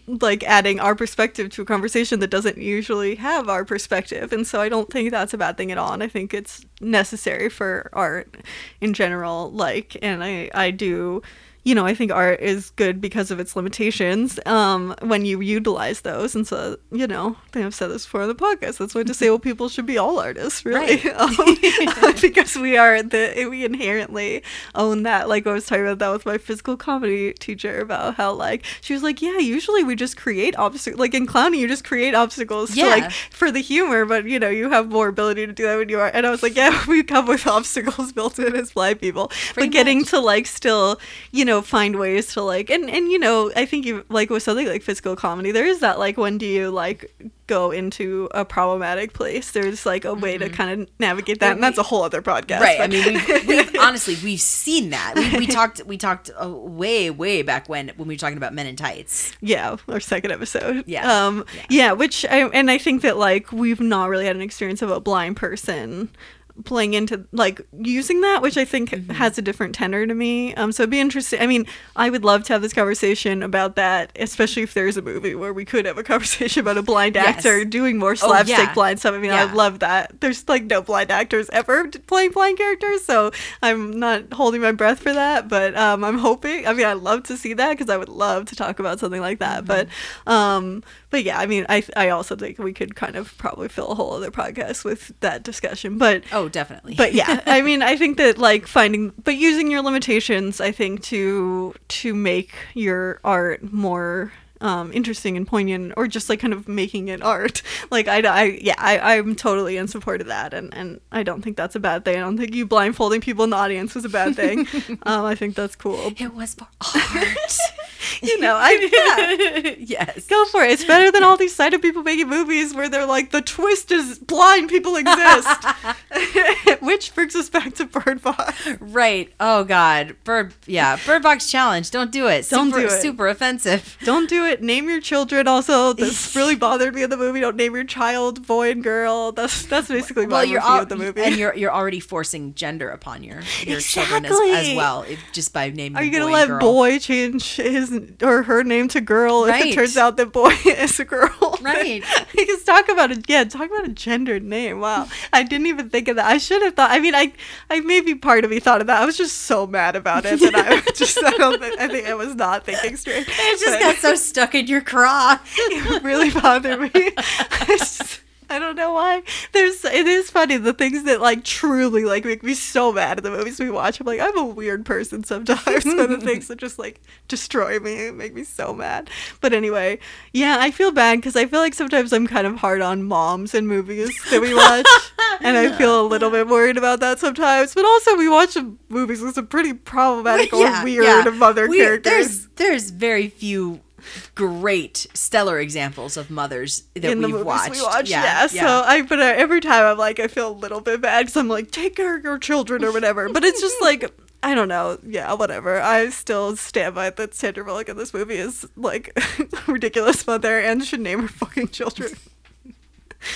like adding our perspective to a conversation that doesn't usually have our perspective. And so I don't think that's a bad thing at all. And I think it's necessary for art in general like and I I do you know, I think art is good because of its limitations um, when you utilize those. And so, you know, I think I've said this before on the podcast. That's why disabled people should be all artists, really. Right. Um, because we are the, we inherently own that. Like I was talking about that with my physical comedy teacher about how, like, she was like, yeah, usually we just create obstacles. Like in clowning, you just create obstacles to, like, for the humor, but, you know, you have more ability to do that when you are. And I was like, yeah, we come with obstacles built in as blind people. Pretty but getting much. to like still you know find ways to like and and you know i think you like with something like physical comedy there is that like when do you like go into a problematic place there's like a way to kind of navigate that and that's a whole other podcast Mm-hmm. right. I mean, we've, we've honestly we've seen that. We, we talked we talked uh, way way back when when we were talking about Men in Tights. yeah our second episode Yeah. um Yeah. yeah, which i and i think that like we've not really had an experience of a blind person playing into like using that which i think Mm-hmm. has a different tenor to me um so it'd be interesting i mean i would love to have this conversation about that especially if there's a movie where we could have a conversation about a blind Yes. actor doing more Oh, slapstick yeah. blind stuff i mean i Yeah. would love that there's like no blind actors ever playing blind characters so i'm not holding my breath for that but um i'm hoping i mean i'd love to see that because i would love to talk about something like that but um but yeah i mean i i also think we could kind of probably fill a whole other podcast with that discussion but Oh, definitely. but yeah i mean i think that like finding but using your limitations i think to to make your art more um interesting and poignant or just like kind of making it art like i, I yeah I, i'm totally in support of that and and i don't think that's a bad thing i don't think you blindfolding people in the audience was a bad thing um i think that's cool it was for art. You know i yeah yes. Go for it. It's better than all these sighted people making movies where they're like, the twist is blind people exist. Which brings us back to Bird Box. Right. Oh God. Bird. Yeah. Bird Box Challenge. Don't do it. Don't super, do it. Super offensive. Don't do it. Name your children. Also, this really bothered me in the movie. Don't name your child boy and girl. That's that's basically my Well, you're review al- the movie. and you're you're already forcing gender upon your your children as, as well, if, just by naming. Are you gonna boy let boy change his or her name to girl if it turns out that boy is a girl? Right. because talk about it. Yeah, talk about a gendered name. Wow, I didn't even think of that. I should have thought. I mean, I, I maybe part of me thought of that. I was just so mad about it that I just I don't think I think I was not thinking straight. It just But- got so stuck in your craw. it really bothered me. I, don't know why. There's it is funny the things that like truly like make me so mad at the movies we watch. I'm like I'm a weird person sometimes. so the things that just like destroy me make me so mad. But anyway, yeah, I feel bad because I feel like sometimes I'm kind of hard on moms in movies that we watch, and I feel a little bit worried about that sometimes. But also we watch some movies with some pretty problematic or weird mother We- characters. There's there's very few great stellar examples of mothers that in we've watched. we watch. Yeah, so I but uh, every time I'm like I feel a little bit bad because I'm like take care of your children or whatever. But it's just like I don't know. Yeah, whatever. I still stand by that Sandra Bullock in this movie is like a ridiculous mother and should name her fucking children.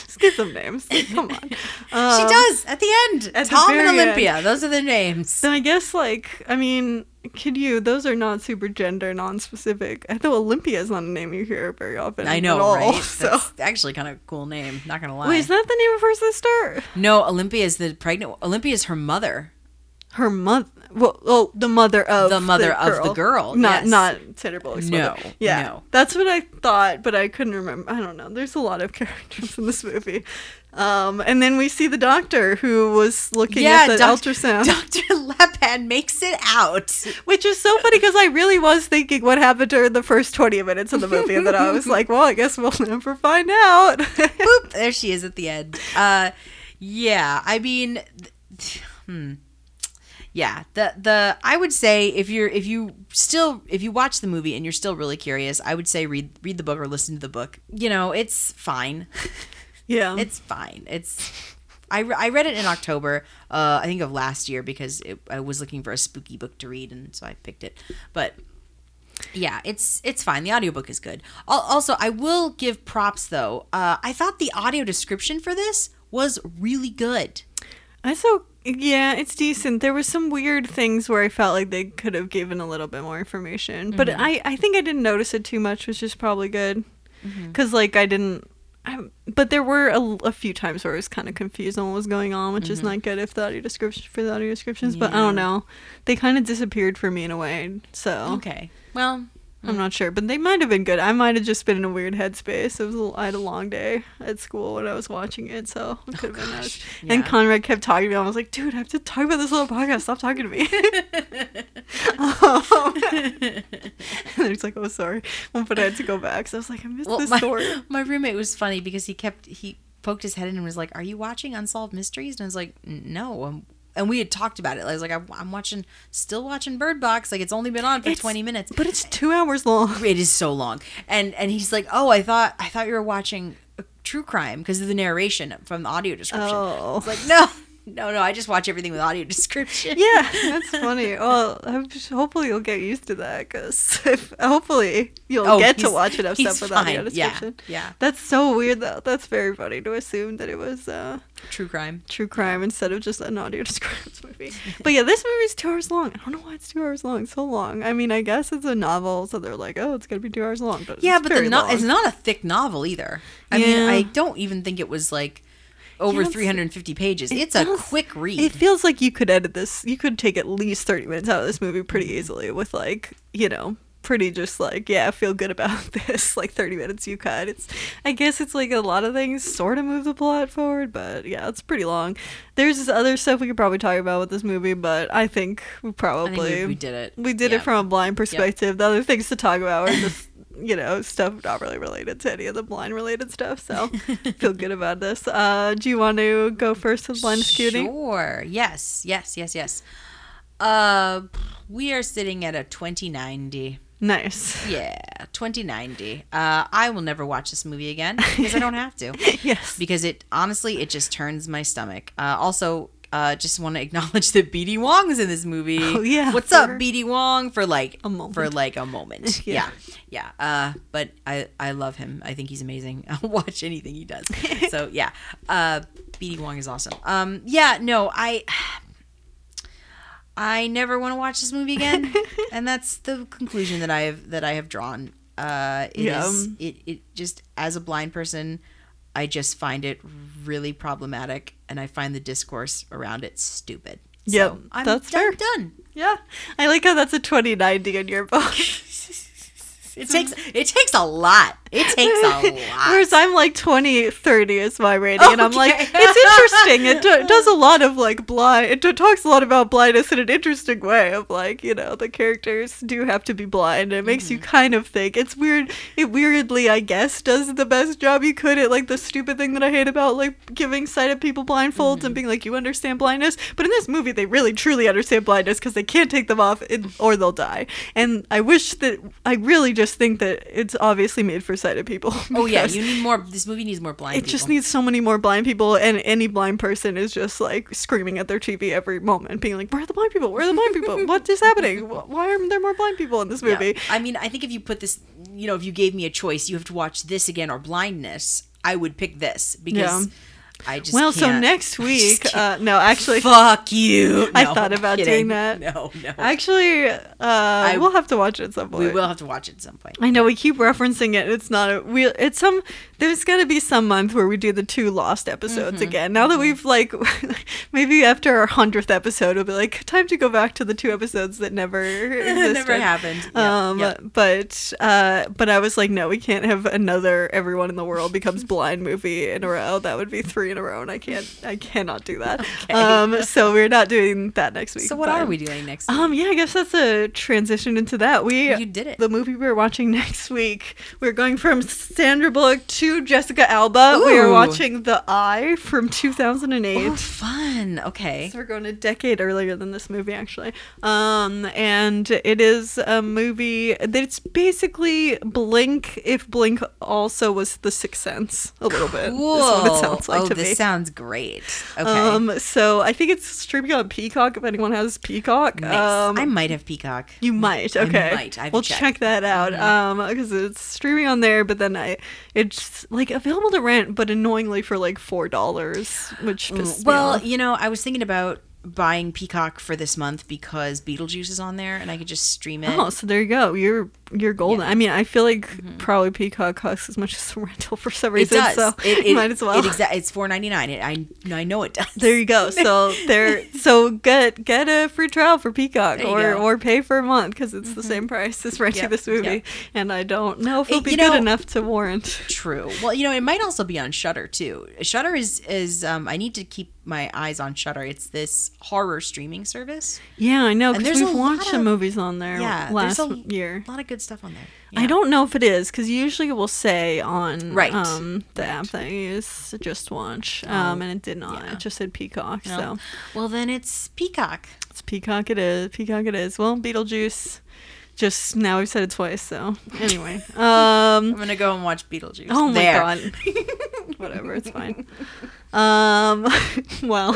Just give some names. Come on. she Um, does at the end. at the Tom and very Olympia. Those are their names. Then I guess like I mean, could you? Those are not super gender non-specific. I thought Olympia is not a name you hear very often. I know, all, right? So. That's actually kind of a cool name. Not gonna lie. Wait, is that the name of her sister? no, Olympia is the pregnant. Olympia is her mother. her mother well oh the mother of The mother of the girl, not yes. not Sandra No, mother. yeah no. that's what i thought but i couldn't remember i don't know there's a lot of characters in this movie um and then we see the doctor who was looking at the Doc- ultrasound Dr. Lapham makes it out. which is so funny because i really was thinking what happened during the first 20 minutes of the movie and then i was like well i guess we'll never find out Boop, there she is at the end. Uh, yeah, I mean, th- hmm. Yeah, the the I would say if you're if you still if you watch the movie and you're still really curious, I would say read read the book or listen to the book. You know, it's fine. yeah It's fine. It's I, re- I read it in October, uh, I think of last year because it, I was looking for a spooky book to read and so I picked it. But yeah, it's it's fine. The audiobook is good. Al- Also, I will give props though. Uh, I thought the audio description for this was really good. I so yeah, it's decent. There were some weird things where I felt like they could have given a little bit more information, but Mm-hmm. I I think I didn't notice it too much, which is probably good. Mm-hmm. Because like I didn't. I'm, but there were a, a few times where I was kind of confused on what was going on, which Mm-hmm. is not good if the audio description for the audio descriptions. But I don't know, they kind of disappeared for me in a way. So Okay. Well, I'm not sure, but they might have been good. I might have just been in a weird headspace. It was a, I had a long day at school when I was watching it, so it could have been that. gosh. And Conrad kept talking to me. I was like, dude, I have to talk about this little podcast. Stop talking to me. um, and he's like, oh, sorry. Well, but I had to go back. So I was like, I missed well, this my, story. my roommate was funny because he kept he poked his head in and was like, "Are you watching Unsolved Mysteries?" And I was like, "No." I'm, and we had talked about it. I was like, "I'm, watching, still watching Bird Box. Like it's only been on for It's- 20 minutes, But it's two hours long. it is so long." And and he's like, "Oh, I thought I thought you were watching uh, true crime because of the narration from the audio description." Oh. It's like, no, no, no. I just watch everything with audio description. Yeah, that's funny. Well, hopefully you'll get used to that because hopefully you'll Oh, get to watch enough he's stuff with audio fine. Yeah, description. yeah. That's so weird though. That's very funny to assume that it was uh, True crime. true crime instead of just an audio description movie. But yeah, this movie's two hours long. I don't know why it's two hours long. So long. I mean, I guess it's a novel, so they're like, oh, it's gonna be two hours long. But Yeah, it's but no- it's not a thick novel either. I mean, I don't even think it was like over Yeah, 350 pages. it It's a quick read. It feels like you could edit this. You could take at least 30 minutes out of this movie pretty Mm-hmm. easily with like, you know, pretty just like, yeah, feel good about this. Like 30 minutes you cut. It's I guess it's like a lot of things sort of move the plot forward, but yeah, it's pretty long. There's this other stuff we could probably talk about with this movie, but I think we I probably think we, we did it. we did it from a blind perspective. The other things to talk about are just, you know, stuff not really related to any of the blind related stuff. So feel good about this. Uh, do you want to go first with blind scooting? Sure. Yes. Yes. Yes. Yes. Uh, we are sitting at a 2090. Nice. Yeah, 2090. Uh, I will never watch this movie again because I don't have to. Yes. Because it honestly, it just turns my stomach. Uh, also, uh, just want to acknowledge that BD Wong is in this movie. Oh, yeah, what's up, BD Wong? For like A moment. For like a moment. Yeah. yeah, yeah. Uh, but I I love him. I think he's amazing. I'll watch anything he does. so yeah, uh, BD Wong is awesome. Um, yeah, no, I. I never want to watch this movie again, and that's the conclusion that I have that I have drawn. Uh, it Yeah. is- it it just as a blind person, I just find it really problematic, and I find the discourse around it stupid. So Yep, I'm that's done, fair. done. Yeah. I like how that's a 2090 in your book. It takes it takes a lot. It takes a lot. Whereas I'm like 20, 30 is my rating, and I'm like, it's interesting. It do- does a lot of like blind. It do- talks a lot about blindness in an interesting way. Of like, you know, the characters do have to be blind. It makes you Mm-hmm. kind of think. It's weird. It weirdly, I guess, does the best job you could at like the stupid thing that I hate about like giving sighted people blindfolds Mm-hmm. and being like, you understand blindness. But in this movie, they really truly understand blindness because they can't take them off in, or they'll die. And I wish that I really just think that it's obviously made for sighted people. oh yeah, you need more. This movie needs more blind. it just needs so many more blind people, and any blind person is just like screaming at their TV every moment, being like, "Where are the blind people? Where are the blind people? What is happening? Why aren't there more blind people in this Yeah. movie?" I mean, I think if you put this, you know, if you gave me a choice, you have to watch this again or blindness. I would pick this because Yeah. I just Well, so next week, uh, no, actually, fuck you. I No, thought I'm about kidding. doing that. No, no. actually, uh, we'll have to watch it at some point. we will have to watch it at some point. I know we keep referencing it. It's not a we. It's some. There's gonna be some month where we do the two lost episodes Mm-hmm. again. Now that we've like, maybe after our hundredth episode, it'll be like time to go back to the two episodes that never existed. never happened. Um, yep. but uh, but I was like, no, we can't have another everyone in the world becomes blind movie in a row. That would be three in a row, and I can't. I cannot do that. Okay. Um, so we're not doing that next week. So what but- are we doing next? week? um, yeah, I guess that's a transition into that. We You did it. The movie we're watching next week. We're going from Sandra Bullock to Jessica Alba. We are watching The Eye from 2008. oh, fun. Okay. So we're going a decade earlier than this movie, actually. Um, and it is a movie that's basically Blink if Blink also was The Sixth Sense a little bit. Is what it sounds like oh, to this sounds great. Okay. Um, so I think it's streaming on Peacock. If anyone has Peacock, nice. um, I might have Peacock. you might. I Okay. might. I we'll check. check. that out. Um, because it's streaming on there, but then I, it's like available to rent, but annoyingly for like four dollars, which me Well, you know, I was thinking about buying Peacock for this month because Beetlejuice is on there and I could just stream it. Oh, so there you go. You're you're golden. I mean, I feel like probably Peacock costs as much as the rental for some Mm-hmm. it reason. does. So it, it, might as well. It exa- it's four ninety nine. I I know it does. there you go. So there. So get get a free trial for Peacock, or go. Mm-hmm. or pay for a month because it's the same price as renting Yep, this movie. yep. And I don't know if it'll It- be good know- enough to warrant. True. Well, you know, it might also be on Shudder too. Shudder is is um, I need to keep my eyes on Shudder. It's this horror streaming service. Yeah, I know because we've watched some movies on there Yeah, last there's a year. A lot of good stuff on there. I don't know if it is because usually it will say on Right, um, the right. app that I use Just Watch, um, and it did not. yeah. It just said Peacock. No. So Well, then it's Peacock. it's Peacock. It is Peacock. It is. Well, Beetlejuice. Just now we've said it twice. So anyway, um, I'm gonna go and watch Beetlejuice. oh my There. god, whatever, it's fine. Um, well,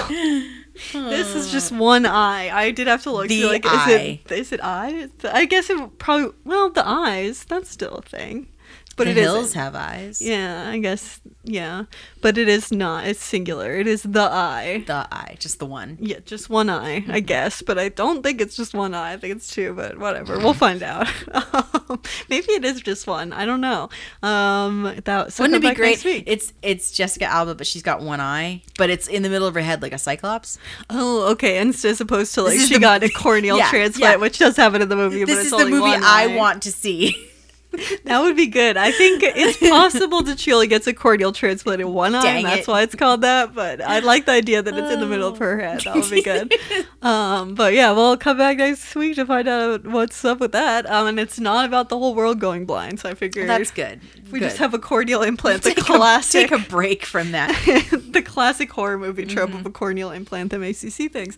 this is just one eye. I did have to look. The like, eye. is it is it eye? I guess it probably. Well, the eyes. That's still a thing. But the it hills isn't. have eyes. Yeah, I guess. Yeah, but it is not. It's singular. It is the eye. The eye, just the one. Yeah, just one eye, I guess. But I don't think it's just one eye. I think it's two. But whatever, we'll find out. Um, Maybe it is just one. I don't know. Um, that so Wouldn't it be great? It's it's Jessica Alba, but she's got one eye, but it's in the middle of her head like a cyclops. Oh, okay. And s- as opposed to like she the- got a corneal Yeah, transplant, yeah. which does happen in the movie. but This it's is the movie I want to see. That would be good. I think it's possible only gets a corneal transplant in one eye. And that's it. why it's called that. But I like the idea that it's in the middle of her head. That would be good. um, but yeah, we'll come back next week to find out what's up with that. Um, and it's not about the whole world going blind. So I figure That's good. we Good. just have a corneal implant, the take classic, A, take a break from that. the classic horror movie trope Mm-hmm. of a corneal implant that makes you see things.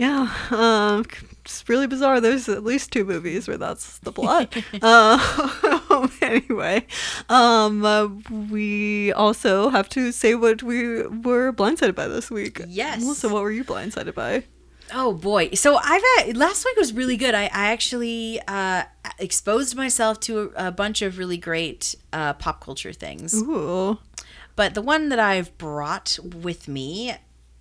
Yeah, um, it's really bizarre. There's at least two movies where that's the plot. uh, anyway, um, uh, we also have to say what we were blindsided by this week. Yes. So, what were you blindsided by? Oh boy! So I've had, last week was really good. I, I actually uh, exposed myself to a, a bunch of really great uh, pop culture things. Ooh, But the one that I've brought with me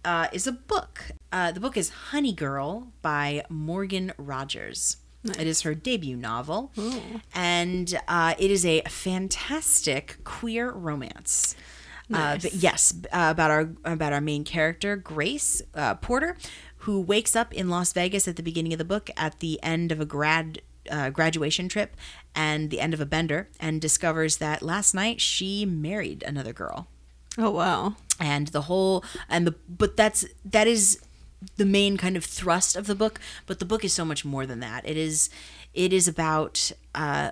uh, is a book. Uh, the book is Honey Girl by Morgan Rogers. It is her debut novel, and uh, it is a fantastic queer romance. Uh, but yes, uh, about our about our main character Grace uh, Porter, who wakes up in Las Vegas at the beginning of the book at the end of a grad uh, graduation trip and the end of a bender, and discovers that last night she married another girl oh wow, and the whole and the but that's that is the main kind of thrust of the book but the book is so much more than that. It is it is about uh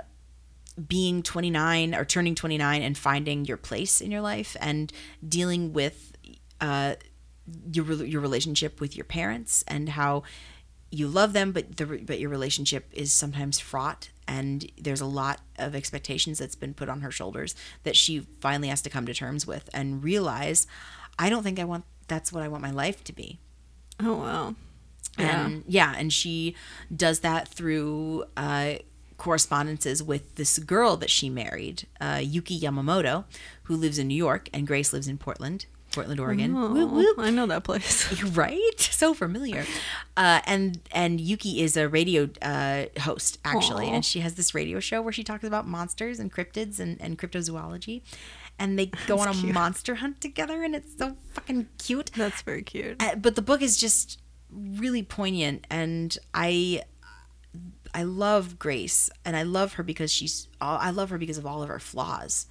being 29 or turning 29 and finding your place in your life and dealing with uh your your relationship with your parents and how you love them but the but your relationship is sometimes fraught and there's a lot of expectations that's been put on her shoulders that she finally has to come to terms with and realize I don't think I want that's what I want my life to be. Oh wow, yeah. and yeah and she does that through uh, correspondences with this girl that she married uh, yuki yamamoto who lives in new york and grace lives in portland portland oregon Oh, Whoop, whoop. I know that place. right so familiar uh, and and yuki is a radio uh, host actually Aw. and she has this radio show where she talks about monsters and cryptids and, and cryptozoology and they go on a cute. monster hunt together and it's so fucking cute That's very cute. uh, but the book is just really poignant and i i love grace and i love her because she's i love her because of all of her flaws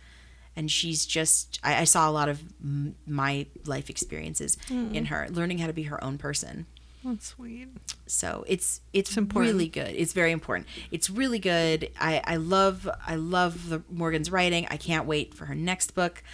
and she's just i, I saw a lot of m- my life experiences in her learning how to be her own person. That's sweet. so it's it's, It's important. really good. It's very important. It's really good. I i love i love the morgan's writing. I can't wait for her next book.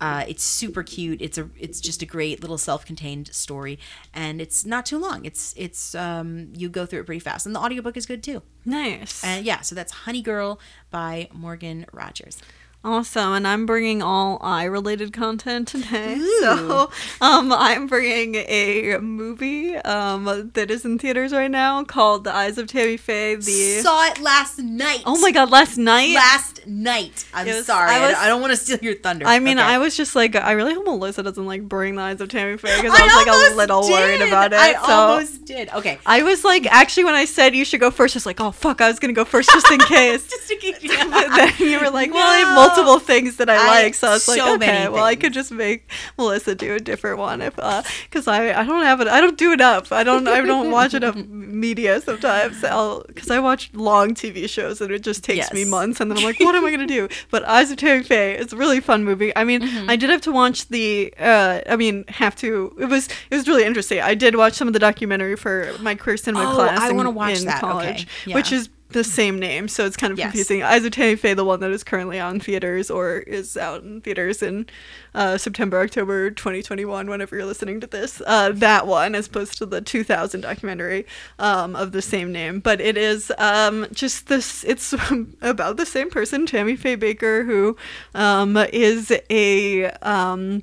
Uh, it's super cute. It's a it's just a great little self-contained story. And it's not too long. It's it's um you go through it pretty fast. And the audiobook is good too. Nice. and yeah so that's honey girl by morgan rogers Awesome, and I'm bringing all eye-related content today. Ooh. So, um, I'm bringing a movie um that is in theaters right now called The Eyes of Tammy Faye. The Saw it last night. oh my god, last night. Last night. I'm was- sorry. I was- I don't want to steal your thunder. I mean, Okay. I was just like, I really hope Melissa doesn't like bring The Eyes of Tammy Faye because I I was like a little worried about it. I so. almost did. Okay. I was like, actually, when I said you should go first, I was like, oh fuck, I was gonna go first just in case. Just to keep but then you were like, well, I have. Multiple things that I, I- like, so I was like, okay, well, I could just make Melissa do a different one if, uh, because I I don't have it, I don't do enough, I don't I don't watch enough media sometimes, I'll because I watch long TV shows and it just takes me months, and then I'm like, what am I gonna do? But Eyes of Tammy Faye, it's a really fun movie. I mean, Mm-hmm. I did have to watch the, uh, I mean, have to. It was it was really interesting. I did watch some of the documentary for my queer cinema Oh, class I wanna watch in that. Okay. college, Yeah. which is the same name, so it's kind of Yes. confusing. Tammy Faye, the one that is currently on theaters or is out in theaters in uh, September, October 2021, whenever you're listening to this. Uh, that one, as opposed to the 2000 documentary um, of the same name. But it is um, just this, it's about the same person, Tammy Faye Bakker, who um, is a. Um,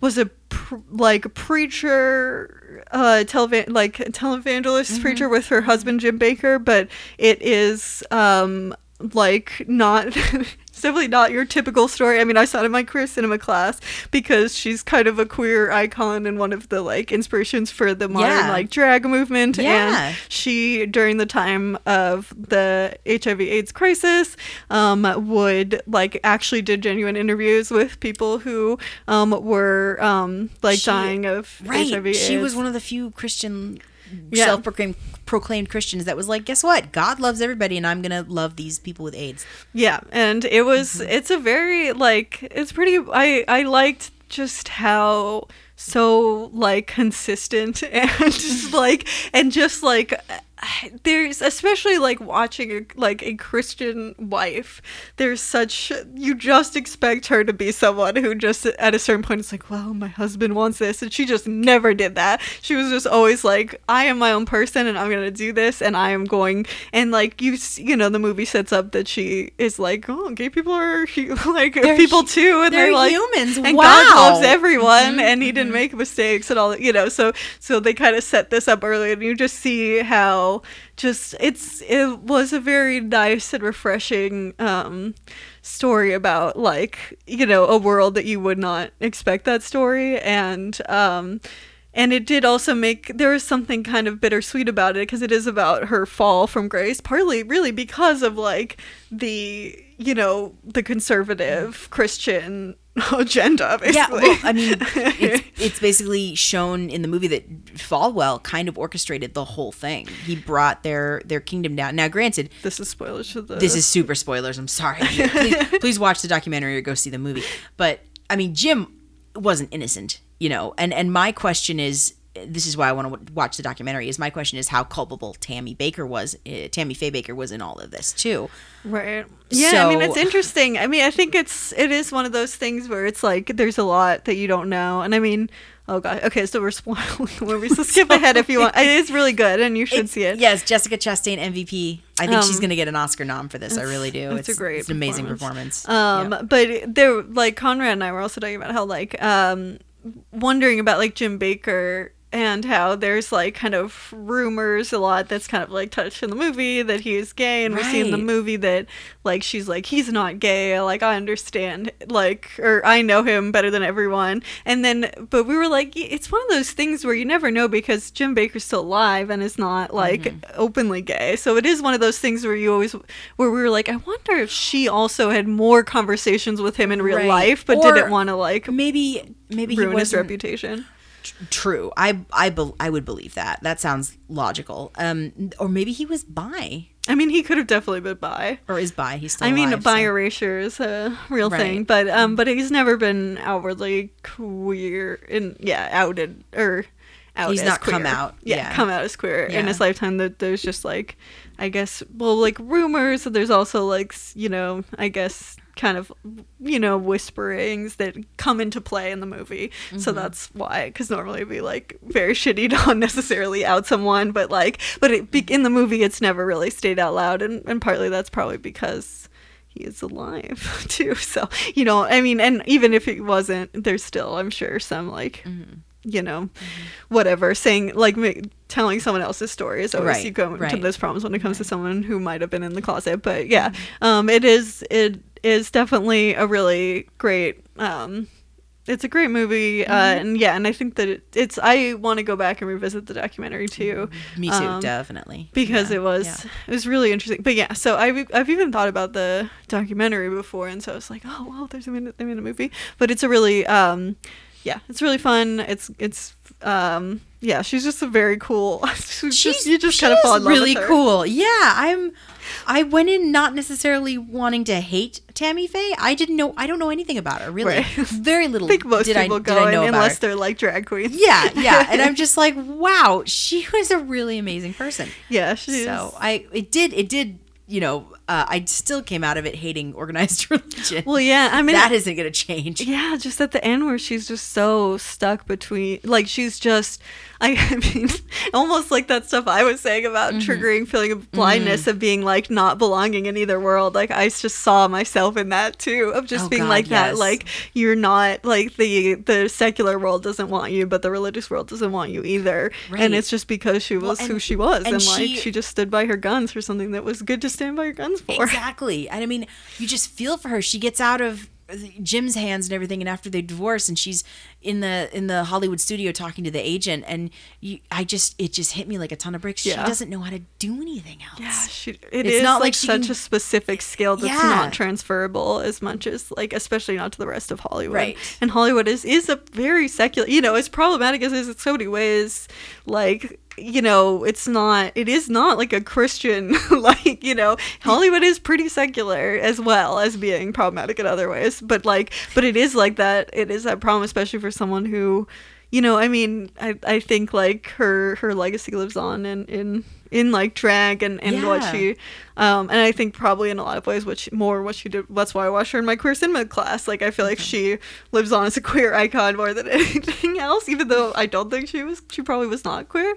was a pr- like preacher uh televan like televangelist preacher with her husband Jim Bakker but it is um like not it's definitely not your typical story. I mean, I saw it in my queer cinema class because she's kind of a queer icon and one of the like inspirations for the modern Yeah. like drag movement. Yeah. And she, during the time of the HIV/AIDS crisis, um, would like actually did genuine interviews with people who um were um like She- dying of HIV. Right. HIV. She was one of the few Christian Yeah. self-proclaimed proclaimed Christians that was like, guess what? God loves everybody and I'm going to love these people with AIDS. Yeah, and it was Mm-hmm. it's a very like it's pretty I I liked just how so like consistent and just like and just like there's especially like watching a, like a Christian wife there's such you just expect her to be someone who just at a certain point is like well my husband wants this and she just never did that. She was just always like I am my own person and I'm gonna do this and I am going and like you you know the movie sets up that she is like oh gay people are like They're people too and they're they're like humans. and God loves everyone Mhm, and he didn't make mistakes and all that you know so so they kind of set this up early and you just see how just it's it was a very nice and refreshing um story about like you know a world that you would not expect that story. And um and it did also make there was something kind of bittersweet about it because it is about her fall from grace partly really because of like the you know the conservative christian agenda basically. Yeah, well, I mean, it's, it's basically shown in the movie that Falwell kind of orchestrated the whole thing. He brought their their kingdom down. Now, granted, this is spoilers for the this is super spoilers. I'm sorry. Please, please watch the documentary or go see the movie. But I mean, Jim wasn't innocent, you know. And and my question is, this is why I want to watch the documentary. Is my question is how culpable Tammy Bakker was, uh, Tammy Faye Bakker was in all of this too. Right. Yeah, I mean it's interesting. I mean, I think it's it is one of those things where it's like there's a lot that you don't know. And I mean, oh god. Okay, so we're spoiling movie. So skip ahead if you want. It is really good and you should It's- see it. Yes, Jessica Chastain MVP. I think she's Um, going to get an Oscar nom for this. I really do. it's a great it's an amazing performance. performance. Um, Yeah. but there, like Conrad and I were also talking about how, like, um, wondering about like Jim Bakker and how there's like kind of rumors a lot that's kind of like touched in the movie that he is gay, and we see in the movie that like she's like he's not gay, like I understand, like or I know him better than everyone, and then but we were like it's one of those things where you never know because Jim Bakker's still alive and is not like Mm-hmm. openly gay, so it is one of those things where you always where we were like I wonder if she also had more conversations with him in real Right. life, but Or didn't want to like maybe maybe he ruin his reputation. True. I I bel I would believe that. That sounds logical. Um, or maybe he was bi I mean, he could have definitely been bi. or is bi. He's still. I mean, alive, bi so- erasure is a real Right. thing, but um, but he's never been outwardly queer and yeah, outed or out. He's as not come queer. out, Yeah, yeah. come out as queer in his lifetime. That there's just like, I guess, well, like rumors. And there's also like, you know, I guess kind of you know whisperings that come into play in the movie so Mm-hmm. that's why because normally it'd be like very shitty to unnecessarily out someone but like but it, be- in the movie it's never really stayed out loud and, and partly that's probably because he is alive too. So you know, I mean, and even if he wasn't, there's still, I'm sure, some like. Mm-hmm. You know, whatever. Saying like telling someone else's story is always Right, you go into right. those problems when it comes to someone who might have been in the closet. But yeah, Mm-hmm. um, it is it is definitely a really great um, it's a great movie, uh, Mm-hmm. and yeah, and I think that it, it's. I want to go back and revisit the documentary too, Me too, um, definitely. because Yeah, it was yeah. it was really interesting. But yeah, so I've I've even thought about the documentary before, and so I was like, oh well, there's a minute, in a movie, but it's a really um, yeah, it's really fun. It's it's um, yeah, she's just a very cool. she's just, you just kind of she's fall in love really with her. cool. Yeah, I'm. I went in not necessarily wanting to hate Tammy Faye. I didn't know. I don't know anything about her. Really, Right. very little. I think most did people I, go I in know unless they're like drag queens. Yeah, yeah, and I'm just like, wow, she was a really amazing person. yeah, she's So I, it did, it did, you know, uh, I still came out of it hating organized religion. well, yeah. I mean, that isn't going to change. Yeah, just at the end where she's just so stuck between, like she's just, I, I mean, almost like that stuff I was saying about Mm-hmm. triggering feeling of blindness of being like not belonging in either world. Like I just saw myself in that too, of just Oh, being God, like that. Like you're not like the the secular world doesn't want you, but the religious world doesn't want you either. Right. And it's just because she was who and- she was, and, and like she- she just stood by her guns for something that was good to stand by your guns for. Exactly. And I mean, you just feel for her. She gets out of Jim's hands and everything and after they divorce and she's in the in the Hollywood studio talking to the agent and you I just it just hit me like a ton of bricks. Yeah. She doesn't know how to do anything else. Yeah, she, it It's is not like, like such can- a specific skill that's Yeah. not transferable as much as like especially not to the rest of Hollywood. Right. And Hollywood is is a very secular. You know, as problematic as it is in so many ways, like you know, it's not. It is not like a Christian. like you know, Hollywood is pretty secular as well as being problematic in other ways. But like, but it is like that. It is that problem, especially for someone who you know, I mean, I, I think like her her legacy lives on in in, in like drag and, and what Yeah. she um and I think probably in a lot of ways what she, more what she did that's why I watched her in my queer cinema class. Like I feel like she lives on as a queer icon more than anything else, even though I don't think she was she probably was not queer.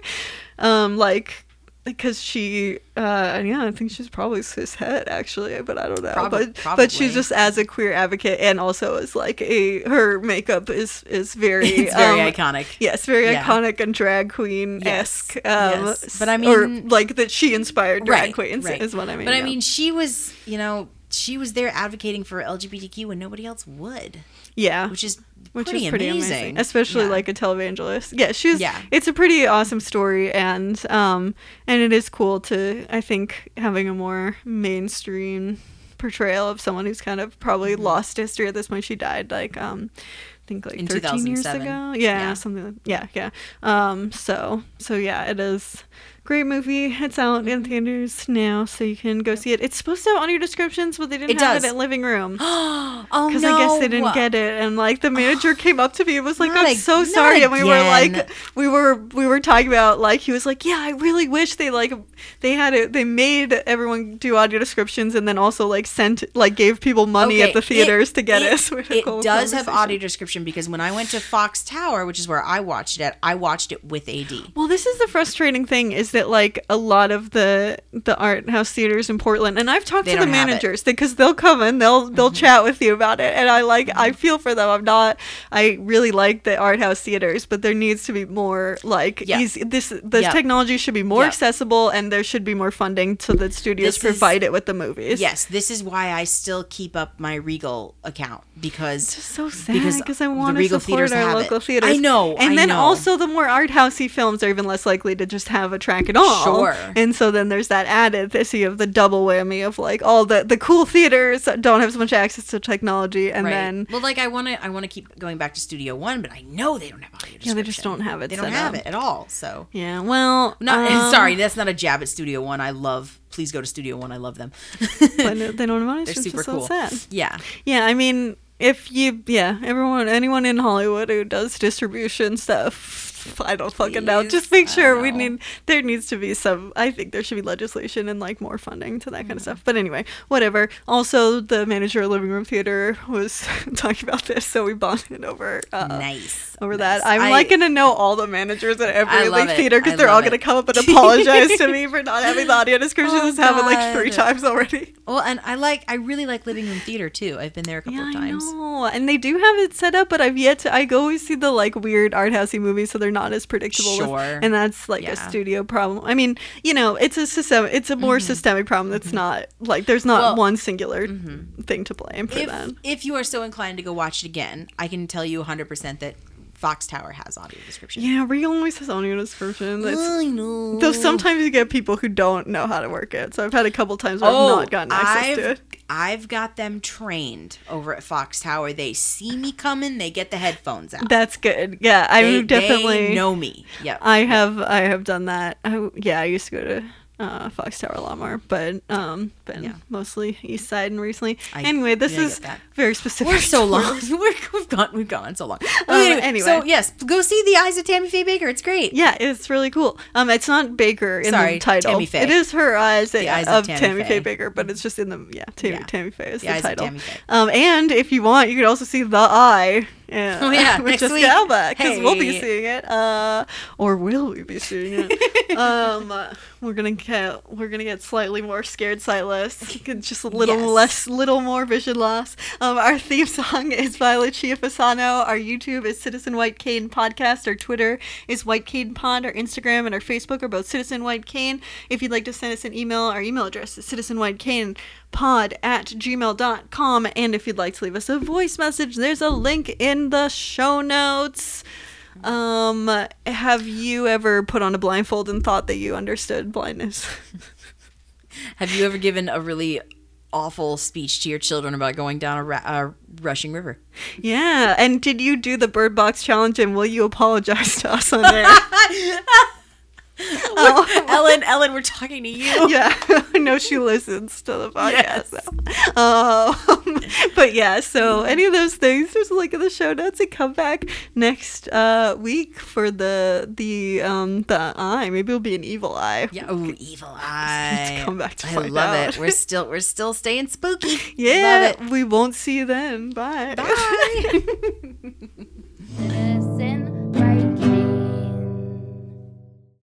Um like because she uh yeah i think she's probably cis het actually but i don't know Prob- but but she's just as a queer advocate and also as like a her makeup is is very It's very um, iconic. Yes, very Yeah. iconic and drag queen esque. Um, yes. But I mean or like that she inspired drag right, queens right. is what I mean. But I yeah. mean, she was, you know, she was there advocating for LGBTQ when nobody else would, yeah, which is which pretty, is pretty amazing. amazing, especially Yeah. like a televangelist. Yeah, she's. Yeah. it's a pretty awesome story, and um, and it is cool to I think having a more mainstream portrayal of someone who's kind of probably lost history at this point. She died like um. I think like In 13 years ago. Yeah, Yeah. something like yeah, yeah. Um so so yeah, it is great movie. It's out in mm-hmm. theaters now, so you can go see it. It's supposed to have audio descriptions, but they didn't It have does. it at living room. oh Because no! I guess they didn't get it, and like the manager came up to me and was like, Not "I'm ag- so sorry," and we were again. like, we were we were talking about like he was like, "Yeah, I really wish they like they had it, they made everyone do audio descriptions, and then also like sent like gave people money at the theaters to get it." It, So we had a it does have audio description because when I went to Fox Tower, which is where I watched it, I watched it with AD. Well, this is the frustrating thing is that like a lot of the the art house theaters in Portland, and I've talked They to the it. managers because they'll come and they'll they'll Mm-hmm. chat with you about it, and I like I feel for them. I'm not I really like the art house theaters, but there needs to be more like Yeah. easy, this the Yeah. technology should be more Yeah. accessible, and there should be more funding to the studios This is- provide it with the movies. Yes, this is why I still keep up my Regal account because It's so sad Because I want to support our have it. local theaters. I know, and I then know. also the more art housey films are even less likely to just have a track at all. Sure. And so then there's that added issue of the double whammy of like all the the cool theaters don't have as much access to technology, and right. then well, like I want to I want to keep going back to Studio One, but I know they don't have. Yeah, they just don't have it They don't have up. it at all. So yeah, well, not um, sorry, that's not a jab at Studio One. I love. Please go to Studio One. I love them. but they don't have money. They're super cool. sad. Yeah. Yeah, I mean, if you, yeah, everyone, anyone in Hollywood who does distribution stuff, I don't fucking know. Just make sure we need. There needs to be some. I think there should be legislation and like more funding to that kind of stuff. But anyway, whatever. Also, the manager of Living Room Theater was talking about this, so we bonded over. Uh, nice. Over that, I'm I- like gonna know all the managers at every like it. theater because they're all gonna come up and apologize to me for not having the audio descriptions. Oh, It's happened like three times already. Well, and I like, I really like living room theater too. I've been there a couple Yeah, of times. know. And they do have it set up, but I've yet to. I go always see the like weird art housey movies, so they're not as predictable. with- Sure. and that's like a studio problem. I mean, you know, it's a system. It's a more systemic problem. That's not like there's not Mm-hmm. Well, one singular thing to blame for If, that. if you are so inclined to go watch it again, I can tell you 100% that Fox Tower has audio description. Yeah, Re always has audio description. That's, I know. though sometimes you get people who don't know how to work it. So I've had a couple times where I've oh, not gotten access Oh, I've, to it. I've got them trained over at Fox Tower. They see me coming, they get the headphones out. That's good. Yeah, I they, definitely they know me. Yep. I have I have done that. I, yeah, I used to go to uh, Fox Tower a lot more, but um, been Yeah. mostly East Side and recently. I- anyway, this is very specific. We're so long. We're, we've gone. We've gone so long. Um, anyway. so yes, go see the Eyes of Tammy Faye Bakker. It's great. Yeah, it's really cool. Um, it's not Bakker in Sorry, the title. Tammy Faye. It is her eyes, The Eyes of, of Tammy Tammy, Faye. Faye. Bakker, but it's just in the yeah Tammy Yeah. Tammy Faye is The the, title. Tammy Faye. Um, and if you want, you can also see the Eye. Yeah, Oh, yeah, with next Jessica week. Alba because we'll be seeing it. Uh, or will we be seeing it? um, we're gonna get we're gonna get slightly more scared sightless, just a little Yes. less, little more vision loss. Um, our theme song is by Lucia Fasano. Our YouTube is Citizen White Cane Podcast. Our Twitter is White Cane Pod. Our Instagram and our Facebook are both Citizen White Cane. If you'd like to send us an email, our email address is Citizen White Cane pod at gmail.com and if you'd like to leave us a voice message there's a link in the show notes. Um have you ever put on a blindfold and thought that you understood blindness? Have you ever given a really awful speech to your children about going down a, ra- a rushing river? yeah and did you do the bird box challenge and will you apologize to us on there Oh. Ellen, Ellen, we're talking to you. yeah, I know she listens to the podcast. now. Um, but yeah, so any of those things, there's a link in the show notes, and come back next uh, week for the the um the eye. Maybe it'll be an evil eye. Yeah, oh, evil eye. come back to I find love out. it. We're still, we're still staying spooky. Yeah, love it. we won't see you then. Bye. Bye.